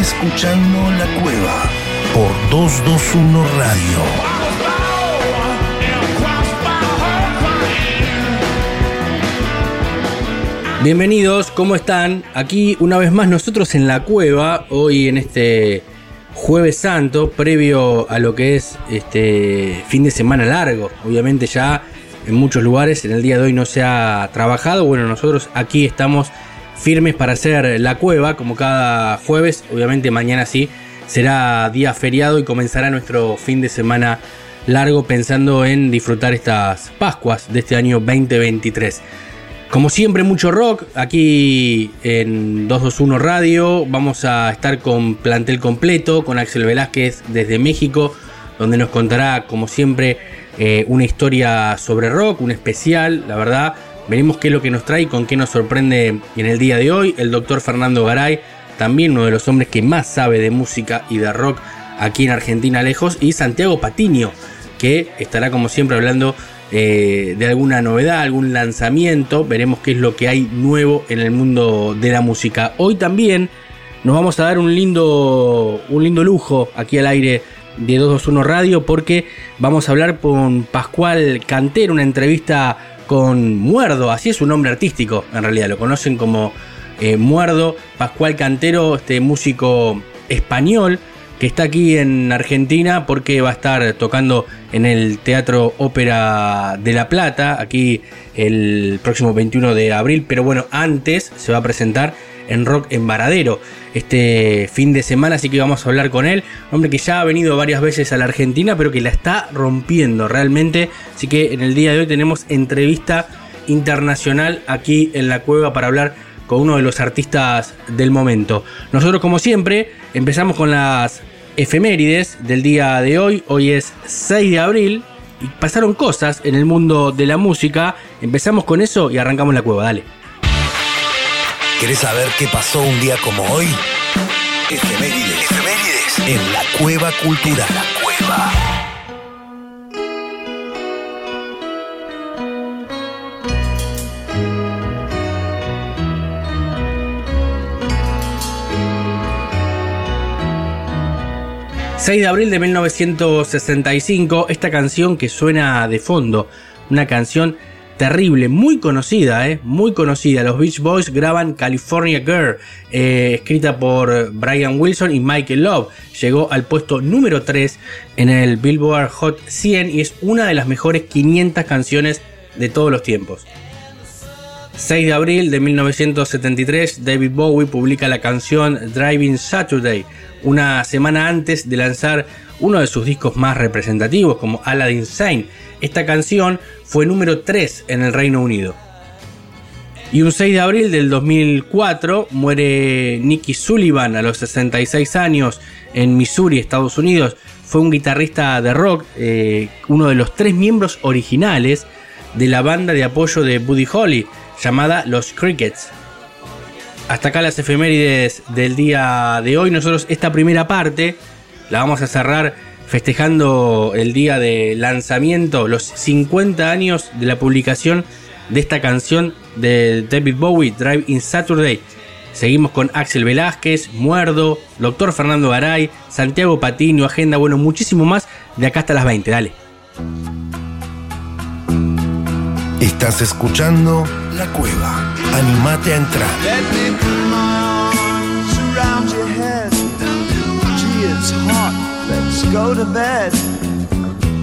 Escuchando La Cueva por 221 Radio. Bienvenidos, ¿cómo están? Aquí una vez más nosotros en la cueva, hoy en este jueves santo, previo a lo que es este fin de semana largo. Obviamente ya en muchos lugares en el día de hoy no se ha trabajado. Bueno, nosotros aquí estamos firmes para hacer la cueva como cada jueves. Obviamente mañana sí será día feriado y comenzará nuestro fin de semana largo pensando en disfrutar estas Pascuas de este año 2023. Como siempre, mucho rock. Aquí en 221 Radio vamos a estar con plantel completo, con Axel Velázquez desde México, donde nos contará, como siempre, eh, una historia sobre rock, un especial, la verdad. Veremos qué es lo que nos trae y con qué nos sorprende en el día de hoy. El doctor Fernando Garay, también uno de los hombres que más sabe de música y de rock aquí en Argentina lejos. Y Santiago Patiño, que estará como siempre hablando eh, de alguna novedad, algún lanzamiento. Veremos qué es lo que hay nuevo en el mundo de la música. Hoy también nos vamos a dar un lindo, un lindo lujo aquí al aire de 221 Radio porque vamos a hablar con Pascual Cantero, una entrevista con Muerdo, así es su nombre artístico, en realidad lo conocen como eh, Muerdo, Pascual Cantero, este músico español que está aquí en Argentina porque va a estar tocando en el Teatro Ópera de La Plata, aquí el próximo 21 de abril, pero bueno, antes se va a presentar en Rock en Varadero este fin de semana, así que vamos a hablar con él, hombre que ya ha venido varias veces a la Argentina, pero que la está rompiendo realmente, así que en el día de hoy tenemos entrevista internacional aquí en la cueva para hablar con uno de los artistas del momento. Nosotros como siempre empezamos con las efemérides del día de hoy. Hoy es 6 de abril y pasaron cosas en el mundo de la música. Empezamos con eso y arrancamos la cueva, dale. ¿Querés saber qué pasó un día como hoy? Efemérides. Efemérides. En la cueva cultural. La cueva. 6 de abril de 1965, esta canción que suena de fondo, una canción terrible, muy conocida, eh, muy conocida. Los Beach Boys graban California Girl, eh, escrita por Brian Wilson y Michael Love. Llegó al puesto número 3 en el Billboard Hot 100 y es una de las mejores 500 canciones de todos los tiempos. 6 de abril de 1973, David Bowie publica la canción Driving Saturday, una semana antes de lanzar uno de sus discos más representativos como Aladdin Sane. Esta canción fue número 3 en el Reino Unido. Y un 6 de abril del 2004 muere Nicky Sullivan a los 66 años en Missouri, Estados Unidos. Fue un guitarrista de rock, eh, uno de los tres miembros originales de la banda de apoyo de Buddy Holly, llamada Los Crickets. Hasta acá las efemérides del día de hoy. Nosotros esta primera parte la vamos a cerrar festejando el día de lanzamiento, los 50 años de la publicación de esta canción de David Bowie, Drive in Saturday. Seguimos con Axel Velázquez, Muerdo, Doctor Fernando Garay, Santiago Patiño, Agenda, bueno, muchísimo más de acá hasta las 20. Dale. Estás escuchando La Cueva. Animate a entrar. Go to bed.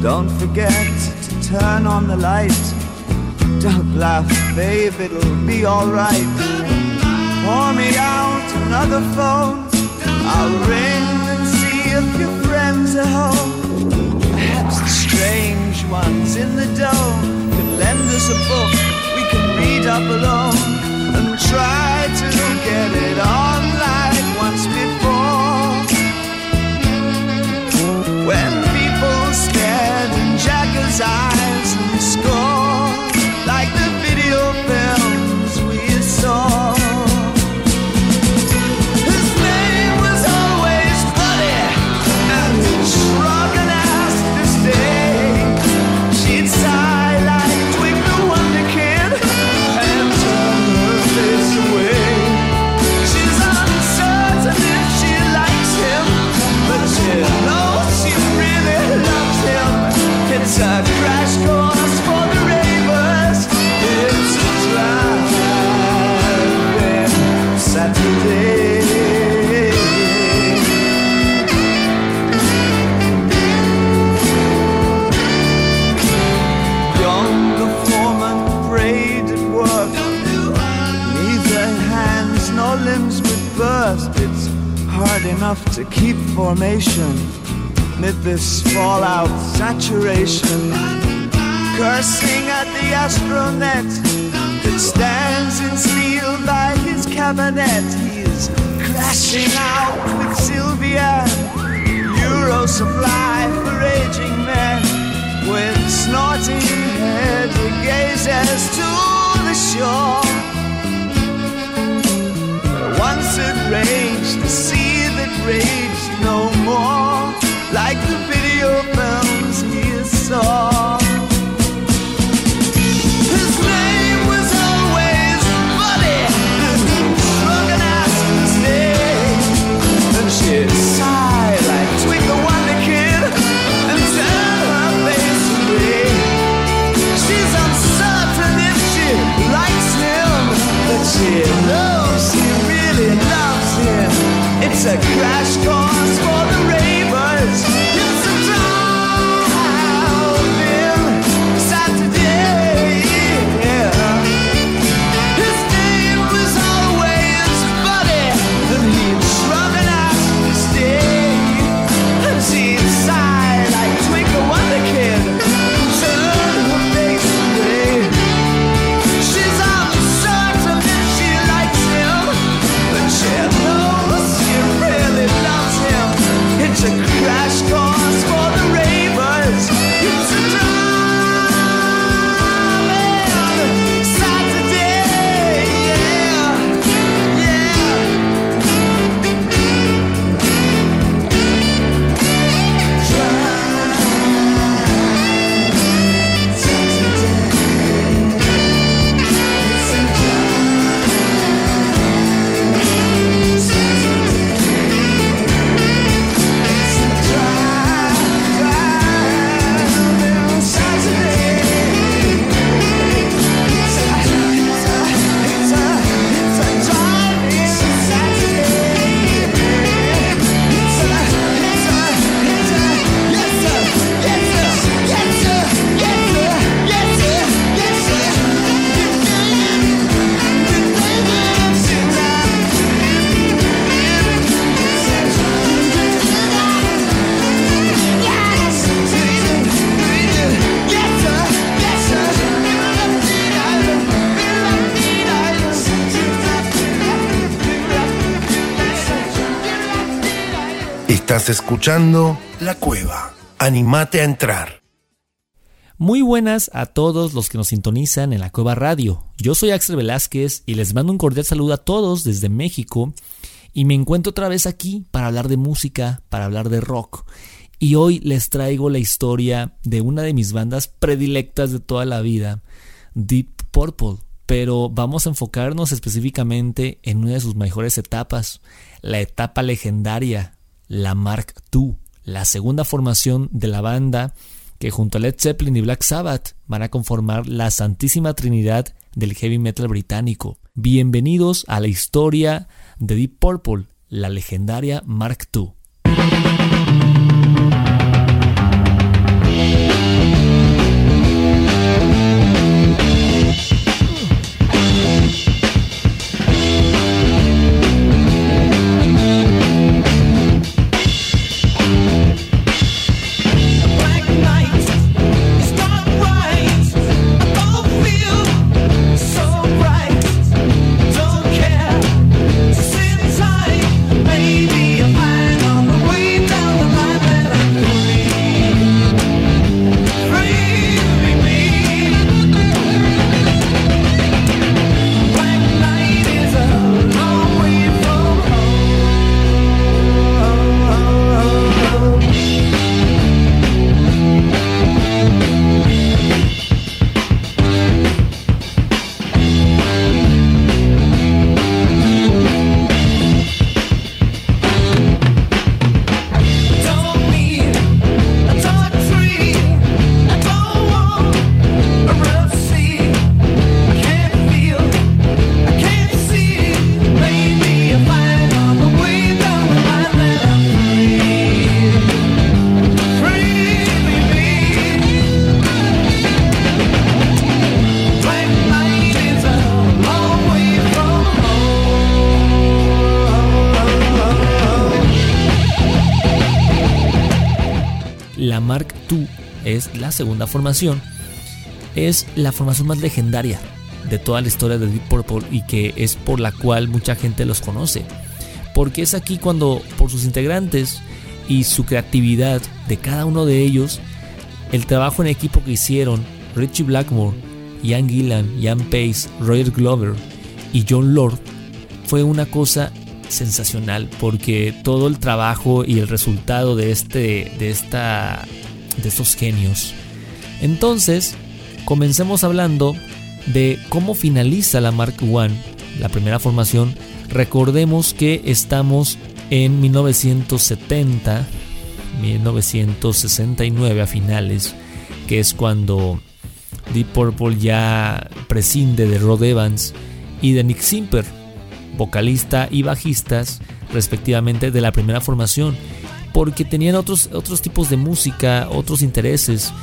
Don't forget to turn on the light. Don't laugh, babe, it'll be alright. Pour me out another phone. I'll ring and see if your friends are home. Perhaps the strange ones in the dome lend us a book we can read up alone and try to get it on like once before. When people stared in Jagger's eyes enough to keep formation amid this fallout saturation. Cursing at the astronet that stands steel by his cabinet. He's crashing out with Sylvia. Euro supply for aging men with snorting head. He gazes to the shore. Once it raged, the sea rage no more like the video films he saw. Escuchando La Cueva. Animate a entrar. Muy buenas a todos los que nos sintonizan en la Cueva Radio. Yo soy Axel Velázquez y les mando un cordial saludo a todos desde México y me encuentro otra vez aquí para hablar de música, para hablar de rock. Y hoy les traigo la historia de una de mis bandas predilectas de toda la vida, Deep Purple. Pero vamos a enfocarnos específicamente en una de sus mejores etapas, la etapa legendaria, la Mark II, la segunda formación de la banda que junto a Led Zeppelin y Black Sabbath van a conformar la Santísima Trinidad del heavy metal británico. Bienvenidos a la historia de Deep Purple, la legendaria Mark II. Segunda formación, es la formación más legendaria de toda la historia de Deep Purple y que es por la cual mucha gente los conoce. Porque es aquí cuando por sus integrantes y su creatividad de cada uno de ellos, el trabajo en equipo que hicieron Richie Blackmore, Ian Gillan, Ian Pace, Roger Glover y John Lord fue una cosa sensacional porque todo el trabajo y el resultado de este de esta de estos genios. Entonces, comencemos hablando de cómo finaliza la Mark I, la primera formación. Recordemos que estamos en 1970, 1969 a finales, que es cuando Deep Purple ya prescinde de Rod Evans y de Nick Simper, vocalista y bajistas respectivamente de la primera formación, porque tenían otros, otros tipos de música, otros intereses.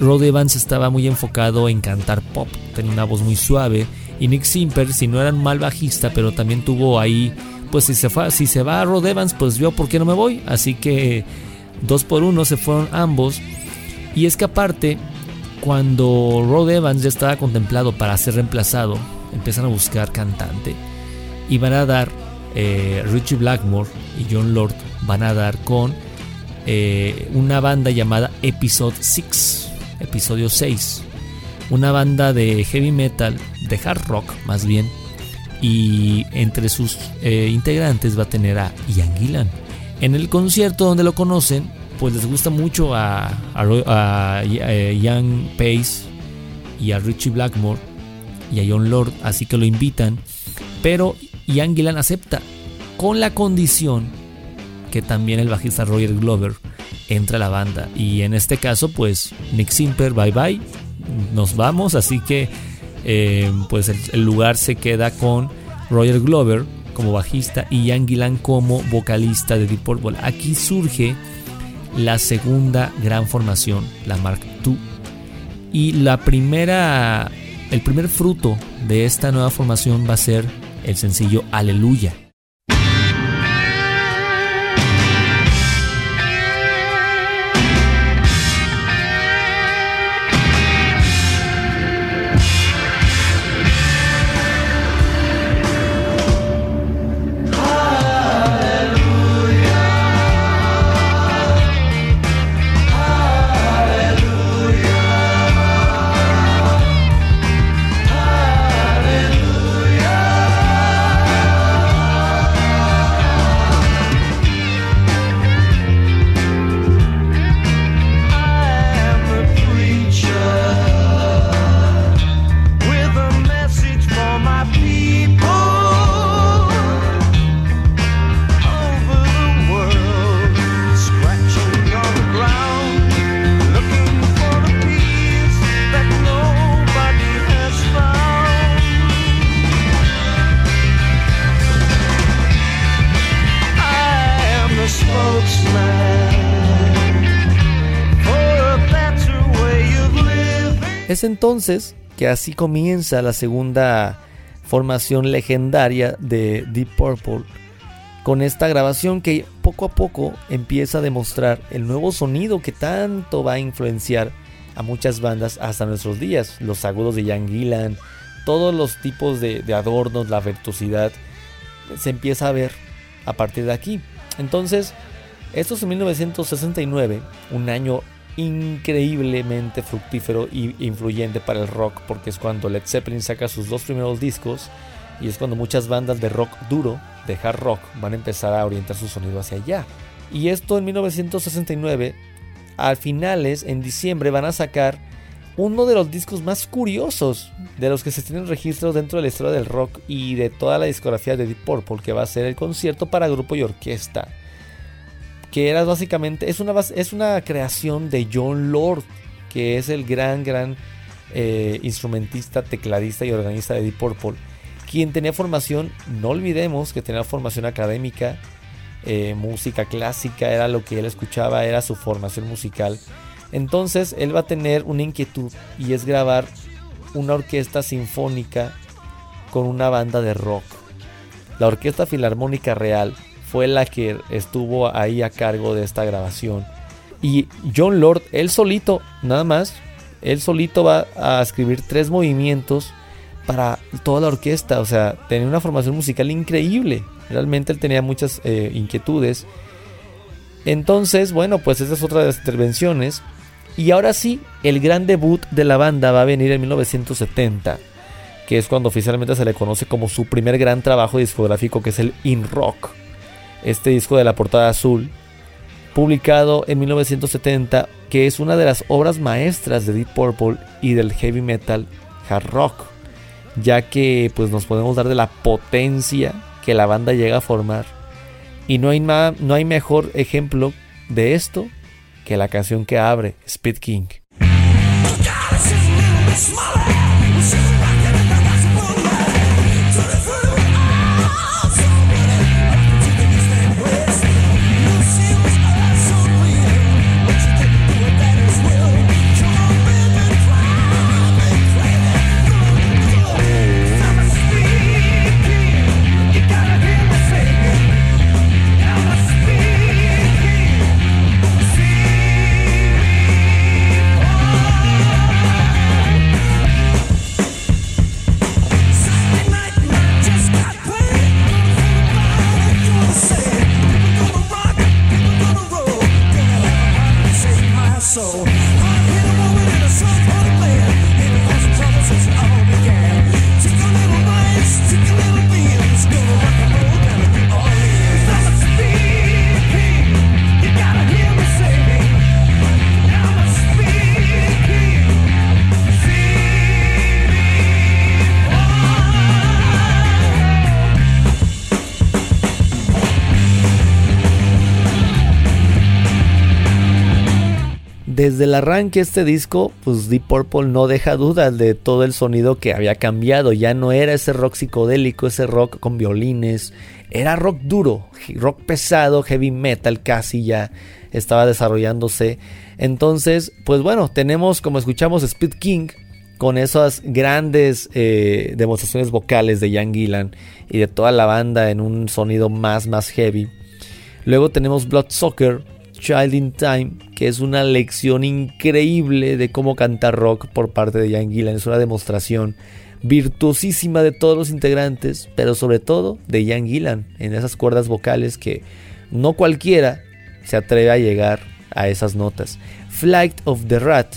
Rod Evans estaba muy enfocado en cantar pop, tenía una voz muy suave, y Nick Simper, si no era un mal bajista, pero también tuvo ahí, pues si se, fue, si se va a Rod Evans, pues yo por qué no me voy, así que dos por uno se fueron ambos, y es que aparte, cuando Rod Evans ya estaba contemplado para ser reemplazado, empiezan a buscar cantante y van a dar eh, Richie Blackmore y John Lord van a dar con eh, una banda llamada Episode 6, episodio 6, una banda de heavy metal, de hard rock más bien, y entre sus eh, integrantes va a tener a Ian Gillan. En el concierto donde lo conocen, pues les gusta mucho a, a, Ian Pace y a Richie Blackmore y a John Lord, así que lo invitan, pero Ian Gillan acepta con la condición que también el bajista Roger Glover entra la banda. Y en este caso, pues Nick Simper, bye bye, nos vamos. Así que, eh, pues el, lugar se queda con Roger Glover como bajista y Ian Gillan como vocalista de Deep Purple. Aquí surge la segunda gran formación, la Mark II. Y la primera, el primer fruto de esta nueva formación va a ser el sencillo Aleluya. Entonces que así comienza la segunda formación legendaria de Deep Purple con esta grabación que poco a poco empieza a demostrar el nuevo sonido que tanto va a influenciar a muchas bandas hasta nuestros días. Los agudos de Jan Gillan, todos los tipos de, adornos, la virtuosidad, se empieza a ver a partir de aquí. Entonces, esto es en 1969, un año increíblemente fructífero e influyente para el rock porque es cuando Led Zeppelin saca sus dos primeros discos y es cuando muchas bandas de rock duro, de hard rock, van a empezar a orientar su sonido hacia allá. Y esto en 1969, al finales, en diciembre, van a sacar uno de los discos más curiosos de los que se tienen registros dentro de la historia del rock y de toda la discografía de Deep Purple, que va a ser el concierto para grupo y orquesta que era básicamente, es una, es una creación de John Lord, que es el gran, gran eh, instrumentista, tecladista y organista de Deep Purple, quien tenía formación, no olvidemos que tenía formación académica, eh, música clásica, era lo que él escuchaba, era su formación musical. Entonces él va a tener una inquietud y es grabar una orquesta sinfónica con una banda de rock. La Orquesta Filarmónica Real fue la que estuvo ahí a cargo de esta grabación. Y John Lord, él solito, nada más, él solito va a escribir tres movimientos para toda la orquesta. O sea, tenía una formación musical increíble. Realmente él tenía muchas eh, inquietudes. Entonces, bueno, pues esa es otra de las intervenciones. Y ahora sí, el gran debut de la banda va a venir en 1970, que es cuando oficialmente se le conoce como su primer gran trabajo discográfico, que es el In Rock. Este disco de la portada azul, publicado en 1970, que es una de las obras maestras de Deep Purple y del heavy metal hard rock, ya que pues nos podemos dar de la potencia que la banda llega a formar. Y no hay, no hay mejor ejemplo de esto que la canción que abre, Speed King. Desde el arranque este disco, pues Deep Purple no deja dudas de todo el sonido que había cambiado. Ya no era ese rock psicodélico, ese rock con violines. Era rock duro, rock pesado, heavy metal casi ya estaba desarrollándose. Entonces, pues bueno, tenemos como escuchamos Speed King con esas grandes eh, demostraciones vocales de Ian Gillan y de toda la banda en un sonido más, más heavy. Luego tenemos Blood Soccer Child in Time, que es una lección increíble de cómo cantar rock por parte de Ian Gillan. Es una demostración virtuosísima de todos los integrantes, pero sobre todo de Ian Gillan en esas cuerdas vocales que no cualquiera se atreve a llegar a esas notas. Flight of the Rat,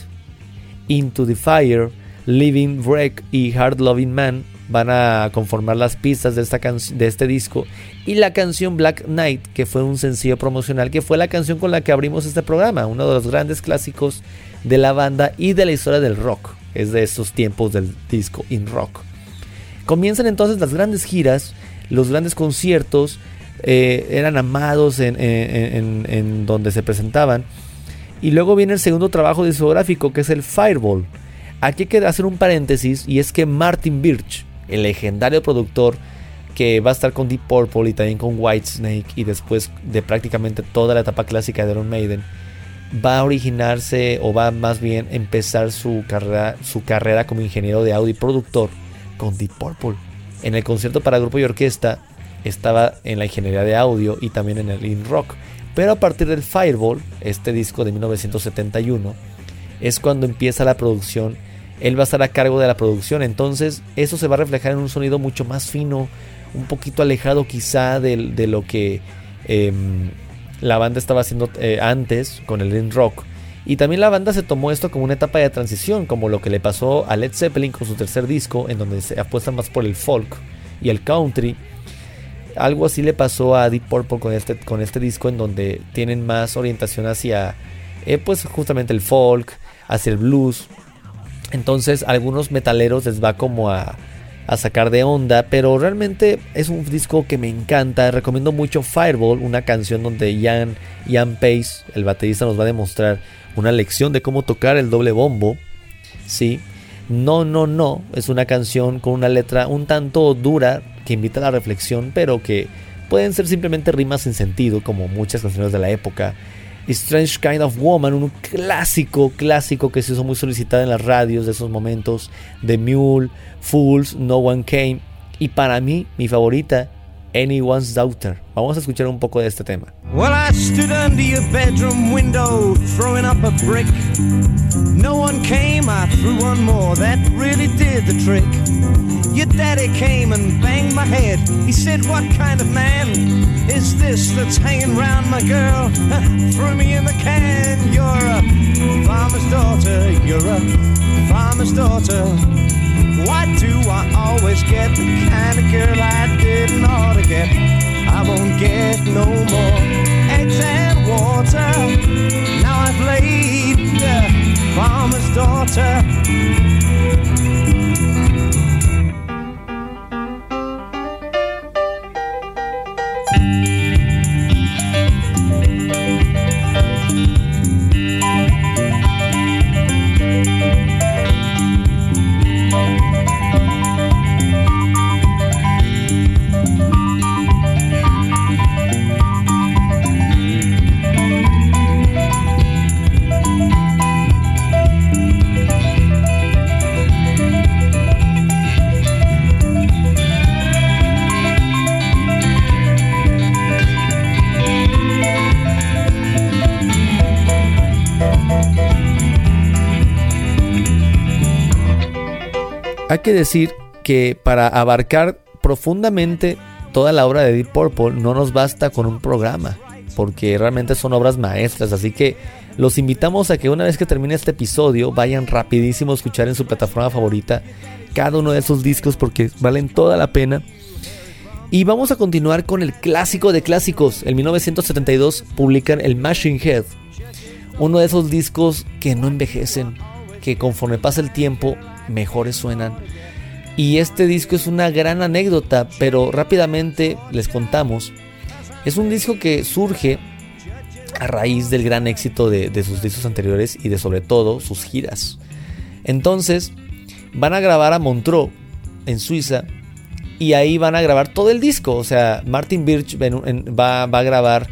Into the Fire, Living Wreck y Hard Loving Man van a conformar las pistas de, esta de este disco y la canción Black Knight, que fue un sencillo promocional, que fue la canción con la que abrimos este programa, uno de los grandes clásicos de la banda y de la historia del rock, es de estos tiempos del disco in rock. Comienzan entonces las grandes giras, los grandes conciertos, eh, eran amados en, en donde se presentaban. Y luego viene el segundo trabajo discográfico que es el Fireball. Aquí hay que hacer un paréntesis y es que Martin Birch, el legendario productor que va a estar con Deep Purple y también con Whitesnake y después de prácticamente toda la etapa clásica de Iron Maiden, va a originarse o va más bien empezar su carrera, su carrera como ingeniero de audio y productor con Deep Purple. En el concierto para grupo y orquesta estaba en la ingeniería de audio y también en el in rock. Pero a partir del Fireball, este disco de 1971, es cuando empieza la producción él va a estar a cargo de la producción. Entonces eso se va a reflejar en un sonido mucho más fino, un poquito alejado quizá de, lo que em, la banda estaba haciendo eh, antes con el in rock. Y también la banda se tomó esto como una etapa de transición, como lo que le pasó a Led Zeppelin con su tercer disco, en donde se apuesta más por el folk y el country. Algo así le pasó a Deep Purple con este, con este disco, en donde tienen más orientación hacia, eh, pues justamente el folk, hacia el blues, entonces algunos metaleros les va como a, sacar de onda, pero realmente es un disco que me encanta. Recomiendo mucho Fireball, una canción donde Ian, Ian Pace, el baterista, nos va a demostrar una lección de cómo tocar el doble bombo. Sí, no, no, no, es una canción con una letra un tanto dura que invita a la reflexión, pero que pueden ser simplemente rimas sin sentido, como muchas canciones de la época. Strange Kind of Woman, un clásico, clásico que se hizo muy solicitado en las radios de esos momentos. The Mule, Fools, No One Came. Y para mí, mi favorita, Anyone's Daughter. Vamos a escuchar un poco de este tema. Well, I stood under your bedroom window throwing up a brick. No one came, I threw one more, that really did the trick. Your daddy came and banged my head. He said, What kind of man is this that's hanging round my girl? threw me in the can. You're a farmer's daughter, you're a farmer's daughter. Why do I always get the kind of girl I didn't ought to get? I won't get no more eggs and water. Now I've laid the farmer's daughter. Hay que decir que para abarcar profundamente toda la obra de Deep Purple no nos basta con un programa, porque realmente son obras maestras, así que los invitamos a que una vez que termine este episodio vayan rapidísimo a escuchar en su plataforma favorita cada uno de esos discos porque valen toda la pena. Y vamos a continuar con el clásico de clásicos. En 1972 publican el Machine Head, uno de esos discos que no envejecen, que conforme pasa el tiempo mejores suenan. Y este disco es una gran anécdota, pero rápidamente les contamos. Es un disco que surge a raíz del gran éxito de, sus discos anteriores y de sobre todo sus giras. Entonces van a grabar a Montreux, en Suiza, y ahí van a grabar todo el disco. O sea, Martin Birch va, a grabar,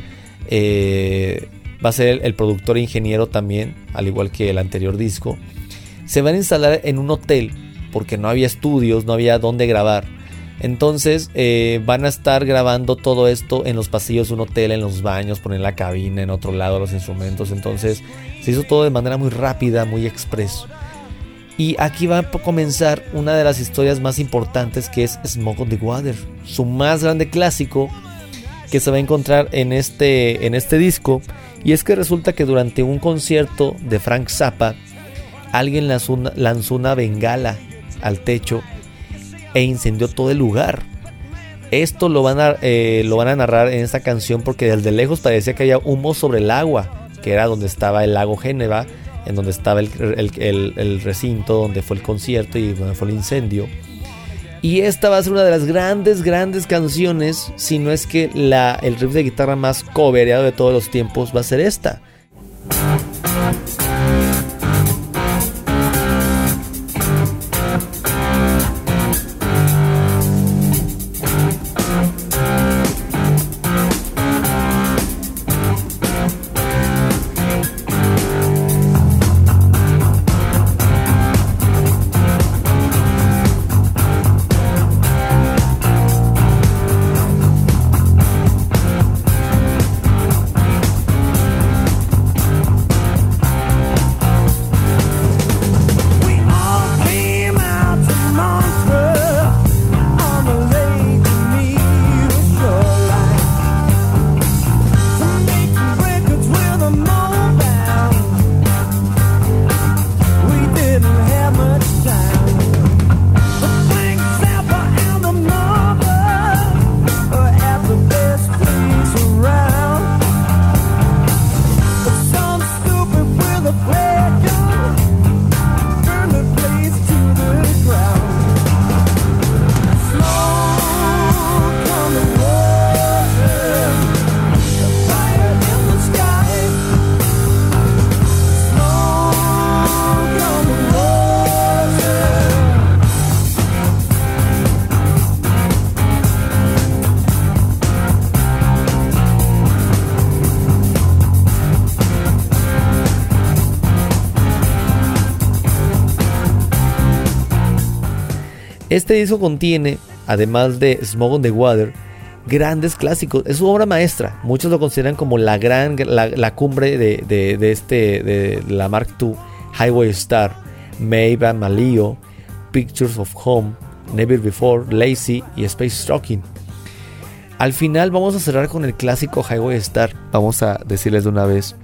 eh, va a ser el productor e ingeniero también, al igual que el anterior disco se van a instalar en un hotel porque no había estudios, no había dónde grabar. Entonces eh, van a estar grabando todo esto en los pasillos de un hotel, en los baños, poner la cabina, en otro lado los instrumentos. Entonces se hizo todo de manera muy rápida, muy expreso. Y aquí va a comenzar una de las historias más importantes que es Smoke on the Water, su más grande clásico que se va a encontrar en este, en este disco. Y es que resulta que durante un concierto de Frank Zappa, alguien lanzó una, bengala al techo e incendió todo el lugar. Esto lo van, a, eh, lo van a narrar en esta canción porque desde lejos parecía que había humo sobre el agua, que era donde estaba el lago Géneva, en donde estaba el, recinto, donde fue el concierto y donde fue el incendio. Y esta va a ser una de las grandes, grandes canciones, si no es que el riff de guitarra más cobereado de todos los tiempos va a ser esta. Este disco contiene, además de Smoke on the Water, grandes clásicos. Es su obra maestra. Muchos lo consideran como la gran, la, cumbre de, este, de la Mark II, Highway Star, Maybe Malio, Pictures of Home, Never Before, Lazy y Space Stalking. Al final vamos a cerrar con el clásico Highway Star. Vamos a decirles de una vez.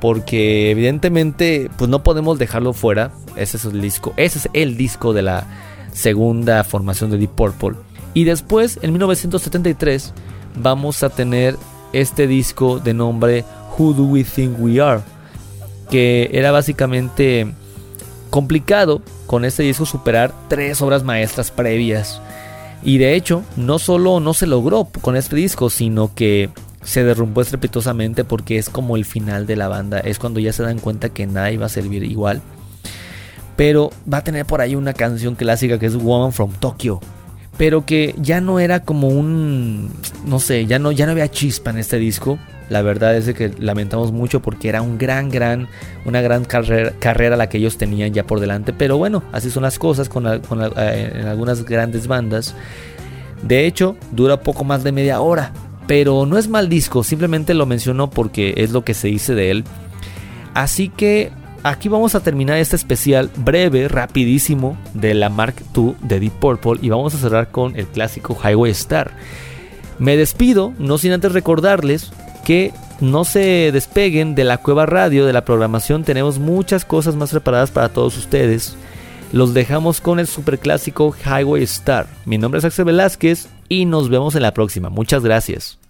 Porque evidentemente pues no podemos dejarlo fuera. Ese es el disco. Ese es el disco de la segunda formación de Deep Purple. Y después, en 1973, vamos a tener este disco de nombre Who Do We Think We Are. Que era básicamente complicado con este disco superar tres obras maestras previas. Y de hecho, no solo no se logró con este disco, sino que se derrumbó estrepitosamente porque es como el final de la banda. Es cuando ya se dan cuenta que nada iba a servir igual. Pero va a tener por ahí una canción clásica que es Woman from Tokyo pero que ya no era como un no sé, ya no ya no había chispa en este disco. La verdad es que lamentamos mucho porque era un gran gran una gran carrera, carrera la que ellos tenían ya por delante, pero bueno, así son las cosas con, eh, en algunas grandes bandas. De hecho, dura poco más de media hora, pero no es mal disco, simplemente lo menciono porque es lo que se dice de él. Así que aquí vamos a terminar este especial breve, rapidísimo de la Mark II de Deep Purple y vamos a cerrar con el clásico Highway Star. Me despido, no sin antes recordarles que no se despeguen de la cueva radio, de la programación, tenemos muchas cosas más preparadas para todos ustedes. Los dejamos con el superclásico Highway Star. Mi nombre es Axel Velázquez y nos vemos en la próxima. Muchas gracias.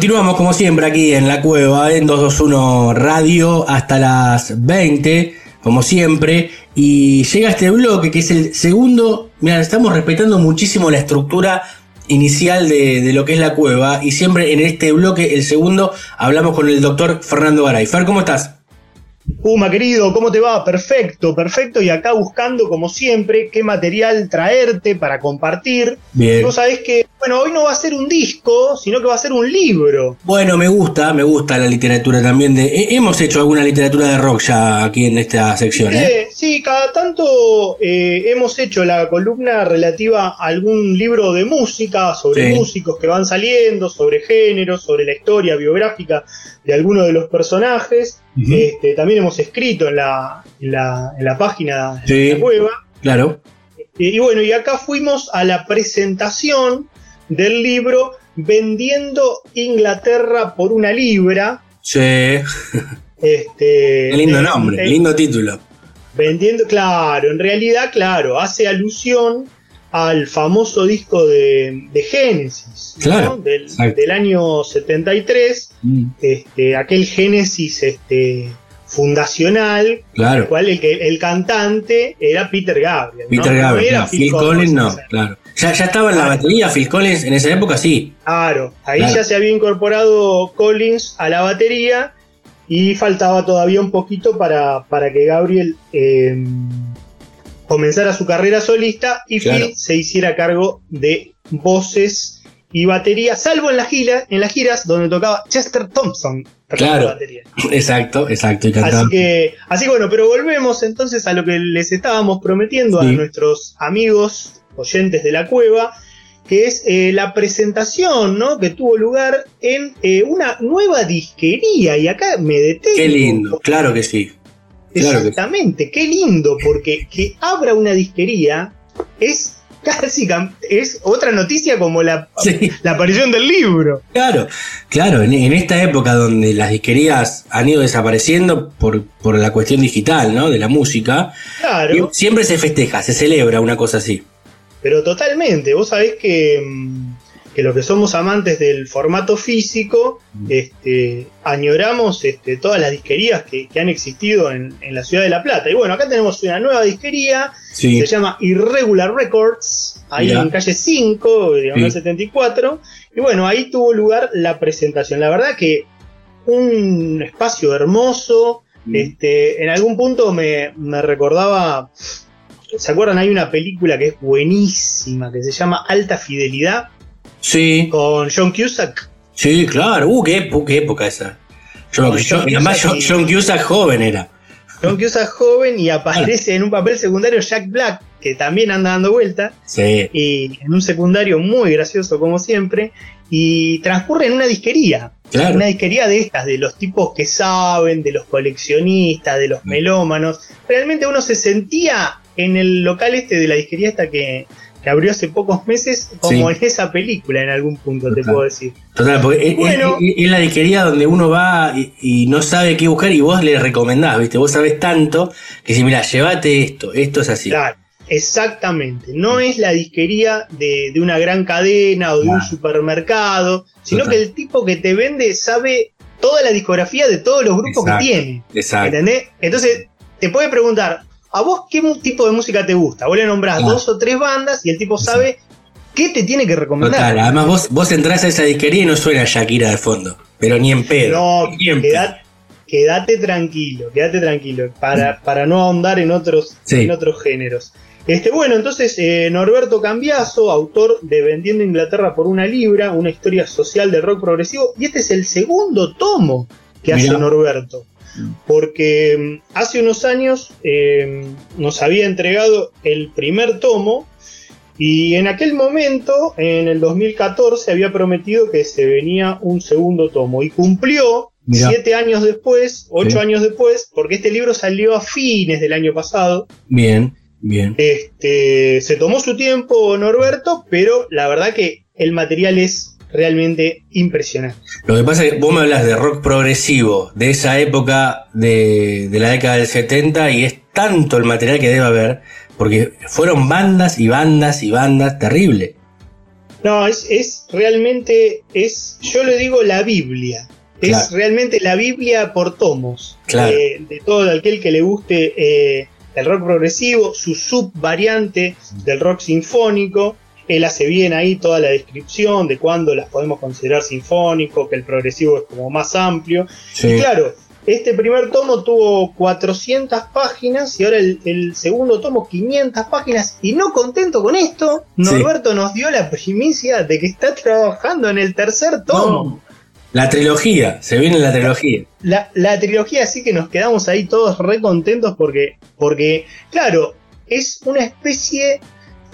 Continuamos como siempre aquí en la cueva, en 221 Radio, hasta las 20, como siempre. Y llega este bloque que es el segundo. Mira, estamos respetando muchísimo la estructura inicial de, de lo que es la cueva. Y siempre en este bloque, el segundo, hablamos con el doctor Fernando Garay. Fer, ¿cómo estás? Puma, querido, ¿cómo te va? Perfecto, perfecto. Y acá buscando, como siempre, qué material traerte para compartir. Bien. Vos sabés que, bueno, hoy no va a ser un disco, sino que va a ser un libro. Bueno, me gusta, me gusta la literatura también. De, he- hemos hecho alguna literatura de rock ya aquí en esta sección, ¿eh? Eh, sí, cada tanto eh, hemos hecho la columna relativa a algún libro de música, sobre Sí. músicos que van saliendo, sobre géneros, sobre la historia biográfica de algunos de los personajes. Este, también hemos escrito en la, en la, en la página Sí. de la cueva. Claro. Y bueno, y acá fuimos a la presentación del libro Vendiendo Inglaterra por una libra. Sí. Este, Qué lindo eh, nombre, eh, lindo título. Vendiendo, claro, en realidad, claro, hace alusión al famoso disco de, de Génesis, ¿no? Claro, del, del año 73, Mm, este, aquel Génesis este, fundacional, Claro. el cual el, que, el cantante era Peter Gabriel. Peter No Gabriel, era no, Phil Collins no, claro. Ya, ya estaba en la batería Phil Collins en esa época, sí. Claro, ahí Claro. ya se había incorporado Collins a la batería y faltaba todavía un poquito para, para que Gabriel eh, comenzara su carrera solista y Claro. Phil se hiciera cargo de voces y batería, salvo en las giras, en las giras donde tocaba Chester Thompson Claro. la batería. Exacto, exacto. y. Así que, así bueno, pero volvemos entonces a lo que les estábamos prometiendo Sí. a nuestros amigos oyentes de la cueva, que es eh, la presentación ¿no? que tuvo lugar en eh, una nueva disquería. Y acá me detengo. Qué lindo, claro que sí. Claro que sí. Exactamente, qué lindo, porque que abra una disquería es casi es otra noticia como la, Sí. la aparición del libro. Claro, claro, en, en esta época donde las disquerías han ido desapareciendo por, por la cuestión digital, ¿no? De la música, Claro. siempre se festeja, se celebra una cosa así. Pero totalmente, vos sabés que, mm, que los que somos amantes del formato físico, este, añoramos este, todas las disquerías que, que han existido en, en la ciudad de La Plata. Y bueno, acá tenemos una nueva disquería, Sí, se llama Irregular Records, ahí en calle 5, digamos Sí. 74. Y bueno, ahí tuvo lugar la presentación. La verdad que un espacio hermoso, Mm. este, en algún punto me, me recordaba. ¿Se acuerdan? Hay una película que es buenísima, que se llama Alta Fidelidad, sí, con John Cusack. sí, claro. Uh, qué, épo- qué época esa. Yo, Con yo- John y además John, John Cusack joven era. John Cusack joven y aparece en un papel secundario Jack Black, que también anda dando vuelta, Sí, y en un secundario muy gracioso como siempre, y transcurre en una disquería. claro. Una disquería de estas, de los tipos que saben, de los coleccionistas, de los Mm. melómanos. Realmente uno se sentía en el local este de la disquería esta que, que abrió hace pocos meses, como Sí. en esa película en algún punto, te puedo decir. Total, porque es- Bueno. es, es la disquería donde uno va y, y no sabe qué buscar y vos le recomendás, ¿viste? Vos sabés tanto que si, mira, llévate esto, esto es así. Claro, exactamente. No es la disquería de, de una gran cadena o de un supermercado, sino Total. que el tipo que te vende sabe toda la discografía de todos los grupos Exacto. que tiene. Exacto. ¿Entendés? Entonces, te puede preguntar, ¿a vos qué tipo de música te gusta? Vos le nombrás Claro. dos o tres bandas y el tipo sabe qué te tiene que recomendar. Total, además vos, vos entrás a esa disquería y no suena Shakira de fondo, pero ni en pedo. No, ni en pedo. quedate, quédate tranquilo, quédate tranquilo, para, para no ahondar en otros, Sí. en otros géneros. Este, bueno, entonces eh, Norberto Cambiaso, autor de Vendiendo Inglaterra por una libra, una historia social del rock progresivo, y este es el segundo tomo que hace. Norberto. Porque mm, hace unos años eh, nos había entregado el primer tomo y en aquel momento, en el 2014, había prometido que se venía un segundo tomo y cumplió Mirá. siete años después, ocho Sí. años después, porque este libro salió a fines del año pasado. Bien. Bien. Este, se tomó su tiempo Norberto, pero la verdad que el material es realmente impresionante. Lo que pasa es que vos me hablas de rock progresivo, de esa época de, de la década del 70, y es tanto el material que debe haber, porque fueron bandas y bandas y bandas terrible. No, es, es realmente, es, yo le digo la Biblia. Es Claro. realmente la Biblia por tomos. Claro. Eh, de todo aquel que le guste eh, el rock progresivo, su subvariante del rock sinfónico. Él hace bien ahí toda la descripción de cuándo las podemos considerar sinfónico, que el progresivo es como más amplio. Sí. Y claro, este primer tomo tuvo 400 páginas y ahora el, el segundo tomo 500 páginas. Y no contento con esto, Norberto nos dio la primicia de que está trabajando en el tercer tomo. La trilogía, se viene la trilogía. La, la trilogía sí que nos quedamos ahí todos re contentos porque, porque claro, es una especie,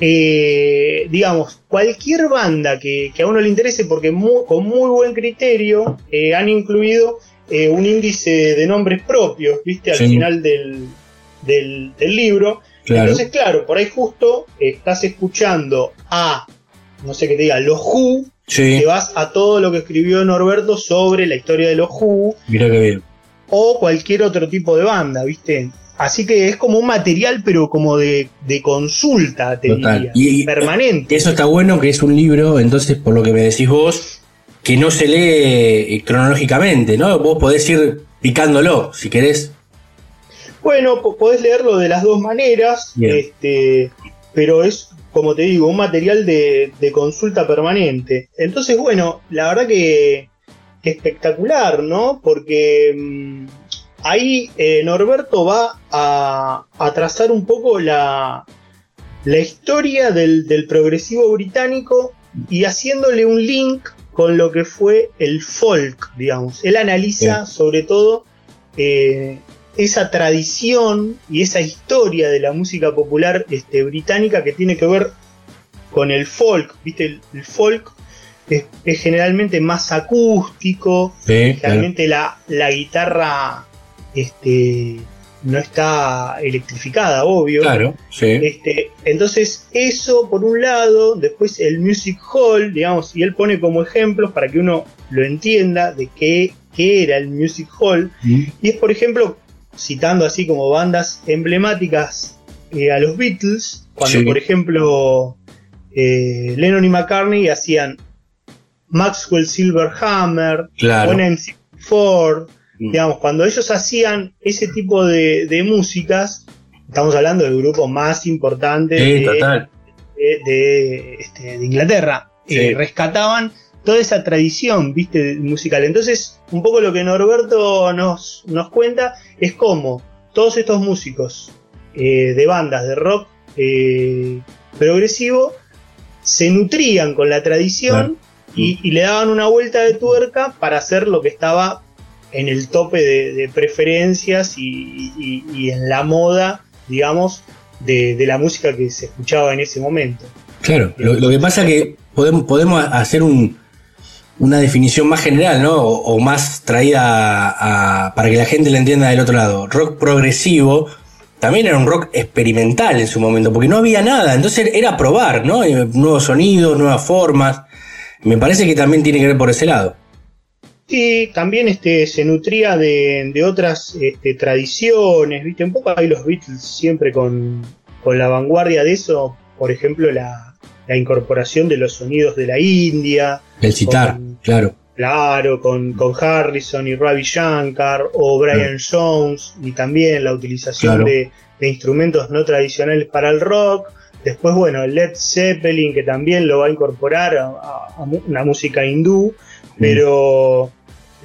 eh, digamos, cualquier banda que, que a uno le interese porque con muy buen criterio eh, han incluido eh, un índice de nombres propios, viste, al Sí. final del, del, del libro. Claro. Entonces, claro, por ahí justo estás escuchando a, no sé qué te diga, los Who, Sí, te vas a todo lo que escribió Norberto sobre la historia de los Who mira que bien. o cualquier otro tipo de banda, ¿viste? Así que es como un material, pero como de, de consulta, te Total. diría. Y- y- permanente. Eso está bueno que es un libro, entonces, por lo que me decís vos, que no se lee eh, cronológicamente, ¿no? Vos podés ir picándolo, si querés. Bueno, po- podés leerlo de las dos maneras, Bien. este, pero es, como te digo, un material de, de consulta permanente. Entonces, bueno, la verdad que, que espectacular, ¿no? Porque mm, ahí eh, Norberto va a, a trazar un poco la, la historia del, del progresivo británico y haciéndole un link con lo que fue el folk, digamos. Él analiza Bien. sobre todo eh, esa tradición y esa historia de la música popular este, británica que tiene que ver con el folk, ¿viste? El, el folk es, es generalmente más acústico, Sí, generalmente la, la guitarra este, no está electrificada, obvio. Claro, sí. Este, entonces, eso por un lado, después el Music Hall, digamos, y él pone como ejemplos para que uno lo entienda de qué, qué era el Music Hall. Mm, Y es, por ejemplo, citando así como bandas emblemáticas eh, a los Beatles, cuando, Sí. por ejemplo, eh, Lennon y McCartney hacían Maxwell Silverhammer, Claro. One MC Ford, Mm. digamos, cuando ellos hacían ese tipo de, de músicas, estamos hablando del grupo más importante Sí, de, de- este, de Inglaterra. Sí. Eh, rescataban toda esa tradición, viste, musical. Entonces, un poco lo que Norberto nos, nos cuenta es cómo todos estos músicos eh, de bandas de rock eh, progresivo se nutrían con la tradición y, y le daban una vuelta de tuerca para hacer lo que estaba en el tope de, preferencias y, en la moda, digamos, de, la música que se escuchaba en ese momento. Claro, lo, que pasa es que podemos, hacer un- una definición más general, ¿no? O, más traída a- para que la gente la entienda del otro lado. Rock progresivo también era un rock experimental en su momento, porque no había nada, entonces era probar, ¿no? Eh, Nuevos sonidos, nuevas formas. Me parece que también tiene que ver por ese lado. Sí, también este, se nutría de, de otras este, tradiciones, ¿viste? Un poco ahí los Beatles siempre con, con la vanguardia de eso, por ejemplo, la, la incorporación de los sonidos de la India, El citar, Con- claro. claro, con, con Harrison y Ravi Shankar, o Brian Jones, y también la utilización Claro. de, de instrumentos no tradicionales para el rock. Después, bueno, Led Zeppelin, que también lo va a incorporar a, a- a mu- una música hindú, pero,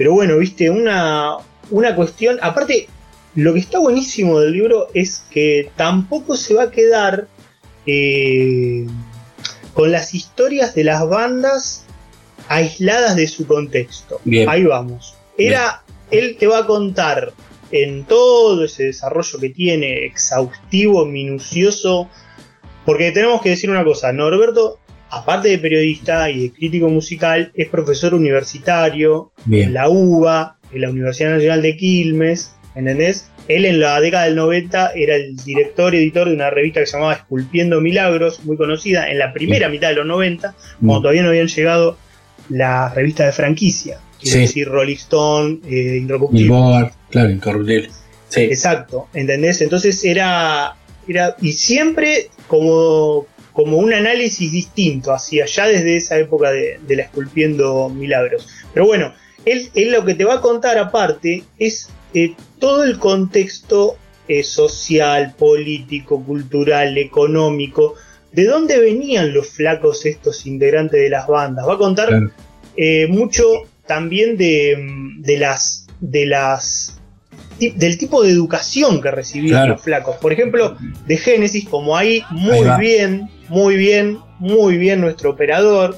pero bueno, viste, una, una cuestión, aparte, lo que está buenísimo del libro es que tampoco se va a quedar eh, con las historias de las bandas aisladas de su contexto. Bien. Ahí vamos. Era, él te va a contar en todo ese desarrollo que tiene, exhaustivo, minucioso, porque tenemos que decir una cosa, Norberto, aparte de periodista y de crítico musical, es profesor universitario en la UBA, en la Universidad Nacional de Quilmes, ¿entendés? él en la década del 90 era el director y editor de una revista que se llamaba Esculpiendo Milagros, muy conocida, en la primera mitad de los 90, cuando todavía no habían llegado la revista de franquicia, Sí. decir Rolling Stone, eh, Incorruptible. Billboard, claro, incorruptible. Sí. Exacto, ¿entendés? Entonces era, era y siempre como, como un análisis distinto hacia ya desde esa época de, de la esculpiendo milagros. Pero bueno, él, él lo que te va a contar aparte es eh, todo el contexto eh, social, político, cultural, económico, de dónde venían los flacos estos integrantes de las bandas. Va a contar Claro. eh, mucho también de, de las de las del tipo de educación que recibían Claro. los flacos. Por ejemplo, de Génesis, como ahí muy Ahí bien, muy bien, muy bien nuestro operador,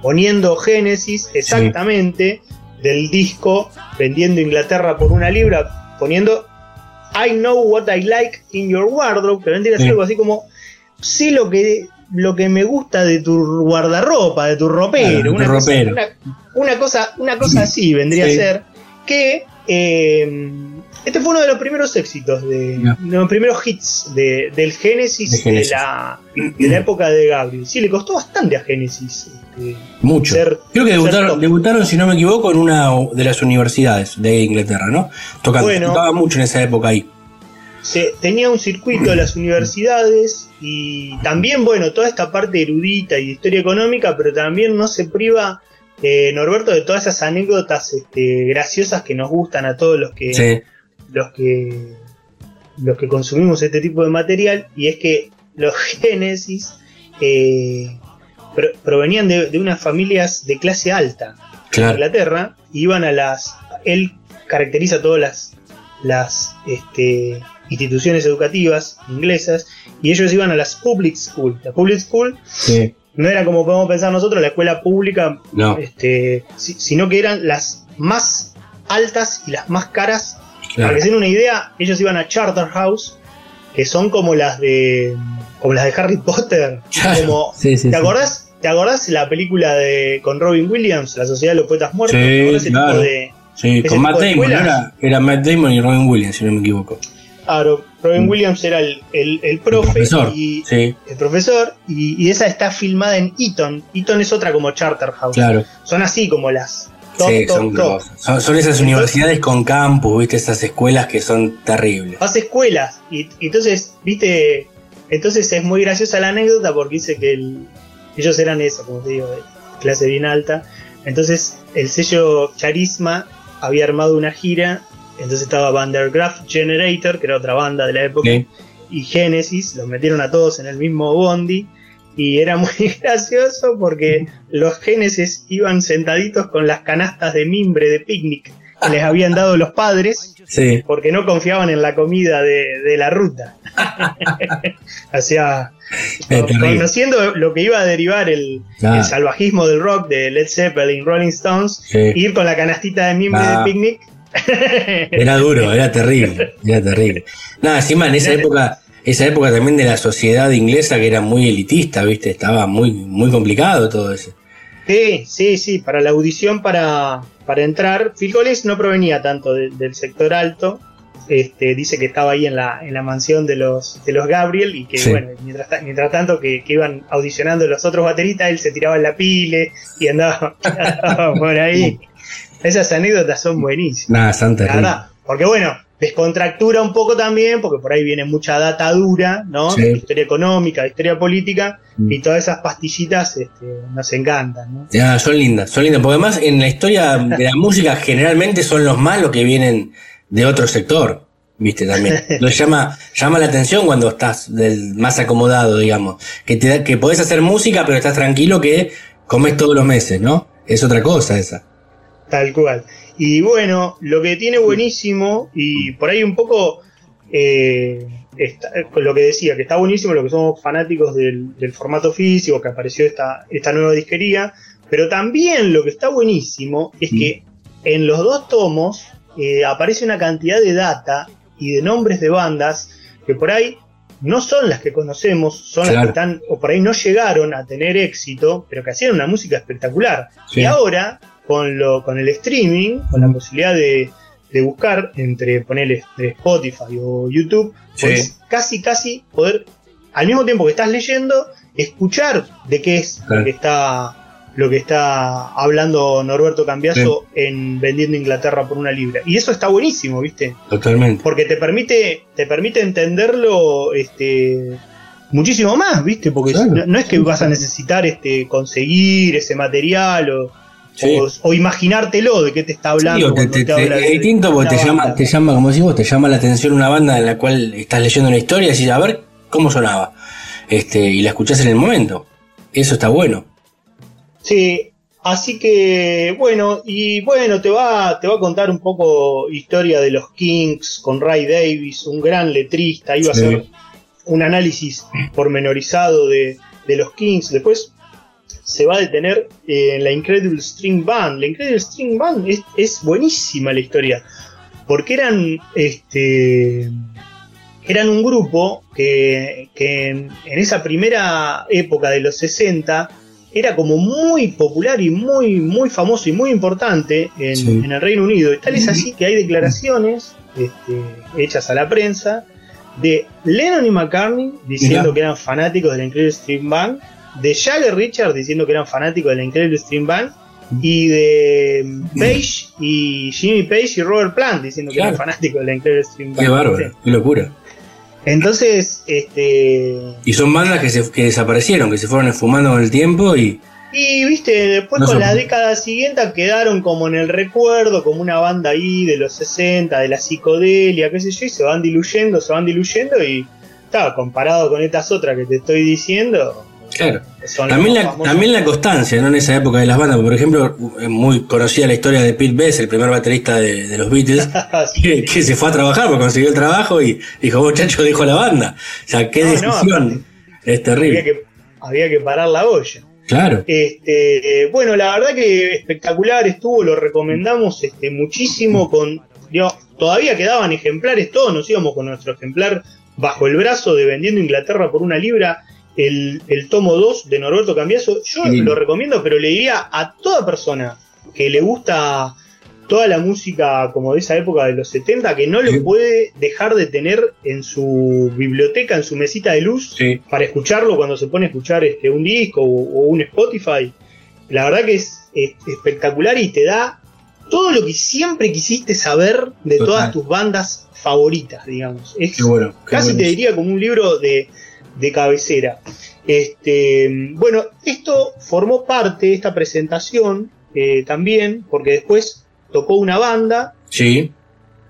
poniendo Génesis exactamente del disco Vendiendo Inglaterra por una libra, poniendo I know what I like in your wardrobe, que vendría a ser Sí. algo así como sí lo que lo que me gusta de tu guardarropa, de tu ropero, Claro, de tu una, cosa, ropero. una, una cosa, una cosa así vendría Sí. a ser que eh, este fue uno de los primeros éxitos de, los primeros hits de, del Génesis De Génesis. la, de la época de Gabriel. Sí, le costó bastante a Génesis. este, Mucho. ser- Creo que debutaron, debutaron, si no me equivoco, en una de las universidades de Inglaterra, ¿no? Tocando. Bueno. Tocaba mucho en esa época ahí. se- tenía un circuito de las universidades y también, bueno, toda esta parte erudita y de historia económica, pero también no se priva eh, Norberto de todas esas anécdotas este, graciosas que nos gustan a todos los que, Sí. los que los que consumimos este tipo de material y es que los Génesis eh, pro- provenían de, de unas familias de clase alta en Claro. Inglaterra iban a las él caracteriza todas las las este, instituciones educativas inglesas y ellos iban a las public school la public school Sí. No era como podemos pensar nosotros la escuela pública No. este, si- sino que eran las más altas y las más caras Claro. para que se den una idea, ellos iban a Charterhouse, que son como las de como las de Harry Potter. Claro. Como, Sí, sí, ¿te, sí. acordás, ¿Te acordás la película de con Robin Williams, La Sociedad de los Poetas Muertos? Sí, ¿Te acordás ese claro. tipo de. Sí, ese con Matt Damon, ¿no? escuelas? era, era Matt Damon y Robin Williams, si no me equivoco. Claro, Robin Mm. Williams era el, el, el profe El profesor, y sí, el profesor y, y esa está filmada en Eton. Eton es otra como Charterhouse. claro. Son así como las top, sí, top, son, top. son, son esas universidades con campus, ¿viste? Esas escuelas que son terribles. Hace escuelas y, y entonces, viste, entonces es muy graciosa la anécdota porque dice que el- ellos eran eso, como te digo, de clase bien alta. Entonces el sello Charisma había armado una gira, entonces estaba Vandergraaf Generator, que era otra banda de la época, Sí. y Genesis, los metieron a todos en el mismo bondi. Y era muy gracioso porque los Genesis iban sentaditos con las canastas de mimbre de picnic que les habían dado los padres Sí, porque no confiaban en la comida de, de la ruta. o sea, conociendo lo que iba a derivar el, el salvajismo del rock de Led Zeppelin, Rolling Stones, sí. ir con la canastita de mimbre de picnic. Era duro, era terrible, era terrible. Nada, encima en esa época, esa época también de la sociedad inglesa que era muy elitista, ¿viste? Estaba muy, muy complicado todo eso. Sí, sí, sí, para la audición para, para entrar, Phil Collins no provenía tanto de- del sector alto. Este, dice que estaba ahí en la, en la mansión de los, de los Gabriel y que Sí. bueno, mientras, mientras tanto que, que iban audicionando los otros bateristas, él se tiraba en la pile y andaba, andaba por ahí. Esas anécdotas son buenísimas. Nada, La terribles. porque bueno, descontractura un poco también, porque por ahí viene mucha data dura, ¿no? Sí. De historia económica, de historia política, Mm. y todas esas pastillitas este, nos encantan, ¿no? Ya, son lindas, son lindas, porque además en la historia de la música generalmente son los malos que vienen de otro sector, viste también. Lo llama, llama la atención cuando estás del más acomodado, digamos, que te da- que podés hacer música pero estás tranquilo que comes todos los meses, ¿no? Es otra cosa esa. Tal cual. Y bueno, lo que tiene buenísimo, y por ahí un poco eh, está- lo que decía, que está buenísimo lo que somos fanáticos del, del formato físico, que apareció esta, esta nueva disquería, pero también lo que está buenísimo es que en los dos tomos eh, aparece una cantidad de data y de nombres de bandas que por ahí no son las que conocemos, son las que están, o por ahí no llegaron a tener éxito, pero que hacían una música espectacular. Sí. Y ahora, con, lo, con el streaming, con la posibilidad de, de buscar entre ponerle Spotify o YouTube, pues casi casi poder, al mismo tiempo que estás leyendo, escuchar de qué es lo que está lo que está hablando Norberto Cambiaso en Vendiendo Inglaterra por una libra. Y eso está buenísimo, ¿viste? Totalmente. Porque te permite, te permite entenderlo este, muchísimo más, ¿viste? Porque no, es que vas a necesitar este, conseguir ese material o, o, imaginártelo de qué te está hablando. es distinto porque te llama, te llama, como decís vos, te llama la atención una banda en la cual estás leyendo una historia y decís, a ver cómo sonaba. Este, y la escuchás en el momento. Eso está bueno. Sí, así que bueno, y bueno, te va, te va a contar un poco historia de los Kings con Ray Davis, un gran letrista, iba a ser un análisis pormenorizado de, de los Kings. Después se va a detener en la Incredible String Band. La Incredible String Band es, es buenísima la historia, porque eran este eran un grupo que, que en, esa primera época de los 60 era como muy popular y muy, muy famoso y muy importante en, el Reino Unido. Y tal es así que hay declaraciones este, hechas a la prensa de Lennon y McCartney diciendo que eran fanáticos de la Incredible Stream Band, de Jagger Richard diciendo que eran fanáticos de la Incredible Stream Band, y de Page y Jimmy Page y Robert Plant diciendo que eran fanáticos de la Incredible Stream Band. Qué bárbaro, qué locura. Entonces, este. Y son bandas que, se, que desaparecieron, que se fueron esfumando con el tiempo y. Y viste, después con la década siguiente quedaron como en el recuerdo, como una banda ahí de los 60, de la psicodelia, qué sé yo, y se van diluyendo, se van diluyendo y. Estaba comparado con estas otras que te estoy diciendo, Claro. También la, también la constancia, ¿no? En esa época de las bandas. Por ejemplo, es muy conocida la historia de Pete Best, el primer baterista de, los Beatles, que, se fue a trabajar porque consiguió el trabajo y dijo, muchacho, dijo la banda. O sea, qué decisión. es terrible. Había que, había que parar la olla. Claro. Este, bueno, la verdad que espectacular estuvo, lo recomendamos este, muchísimo con, todavía quedaban ejemplares, todos nos íbamos con nuestro ejemplar bajo el brazo de Vendiendo Inglaterra por una libra el, tomo 2 de Norberto Cambiaso. Yo lo recomiendo, pero le diría a toda persona que le gusta toda la música como de esa época de los 70, que no lo puede dejar de tener en su biblioteca, en su mesita de luz, para escucharlo cuando se pone a escuchar este, un disco o, un Spotify. La verdad que es, espectacular y te da todo lo que siempre quisiste saber de todas tus bandas favoritas, digamos. Es casi te diría como un libro de, de cabecera. Este, bueno, esto formó parte, esta presentación eh, también, porque después tocó una banda, sí.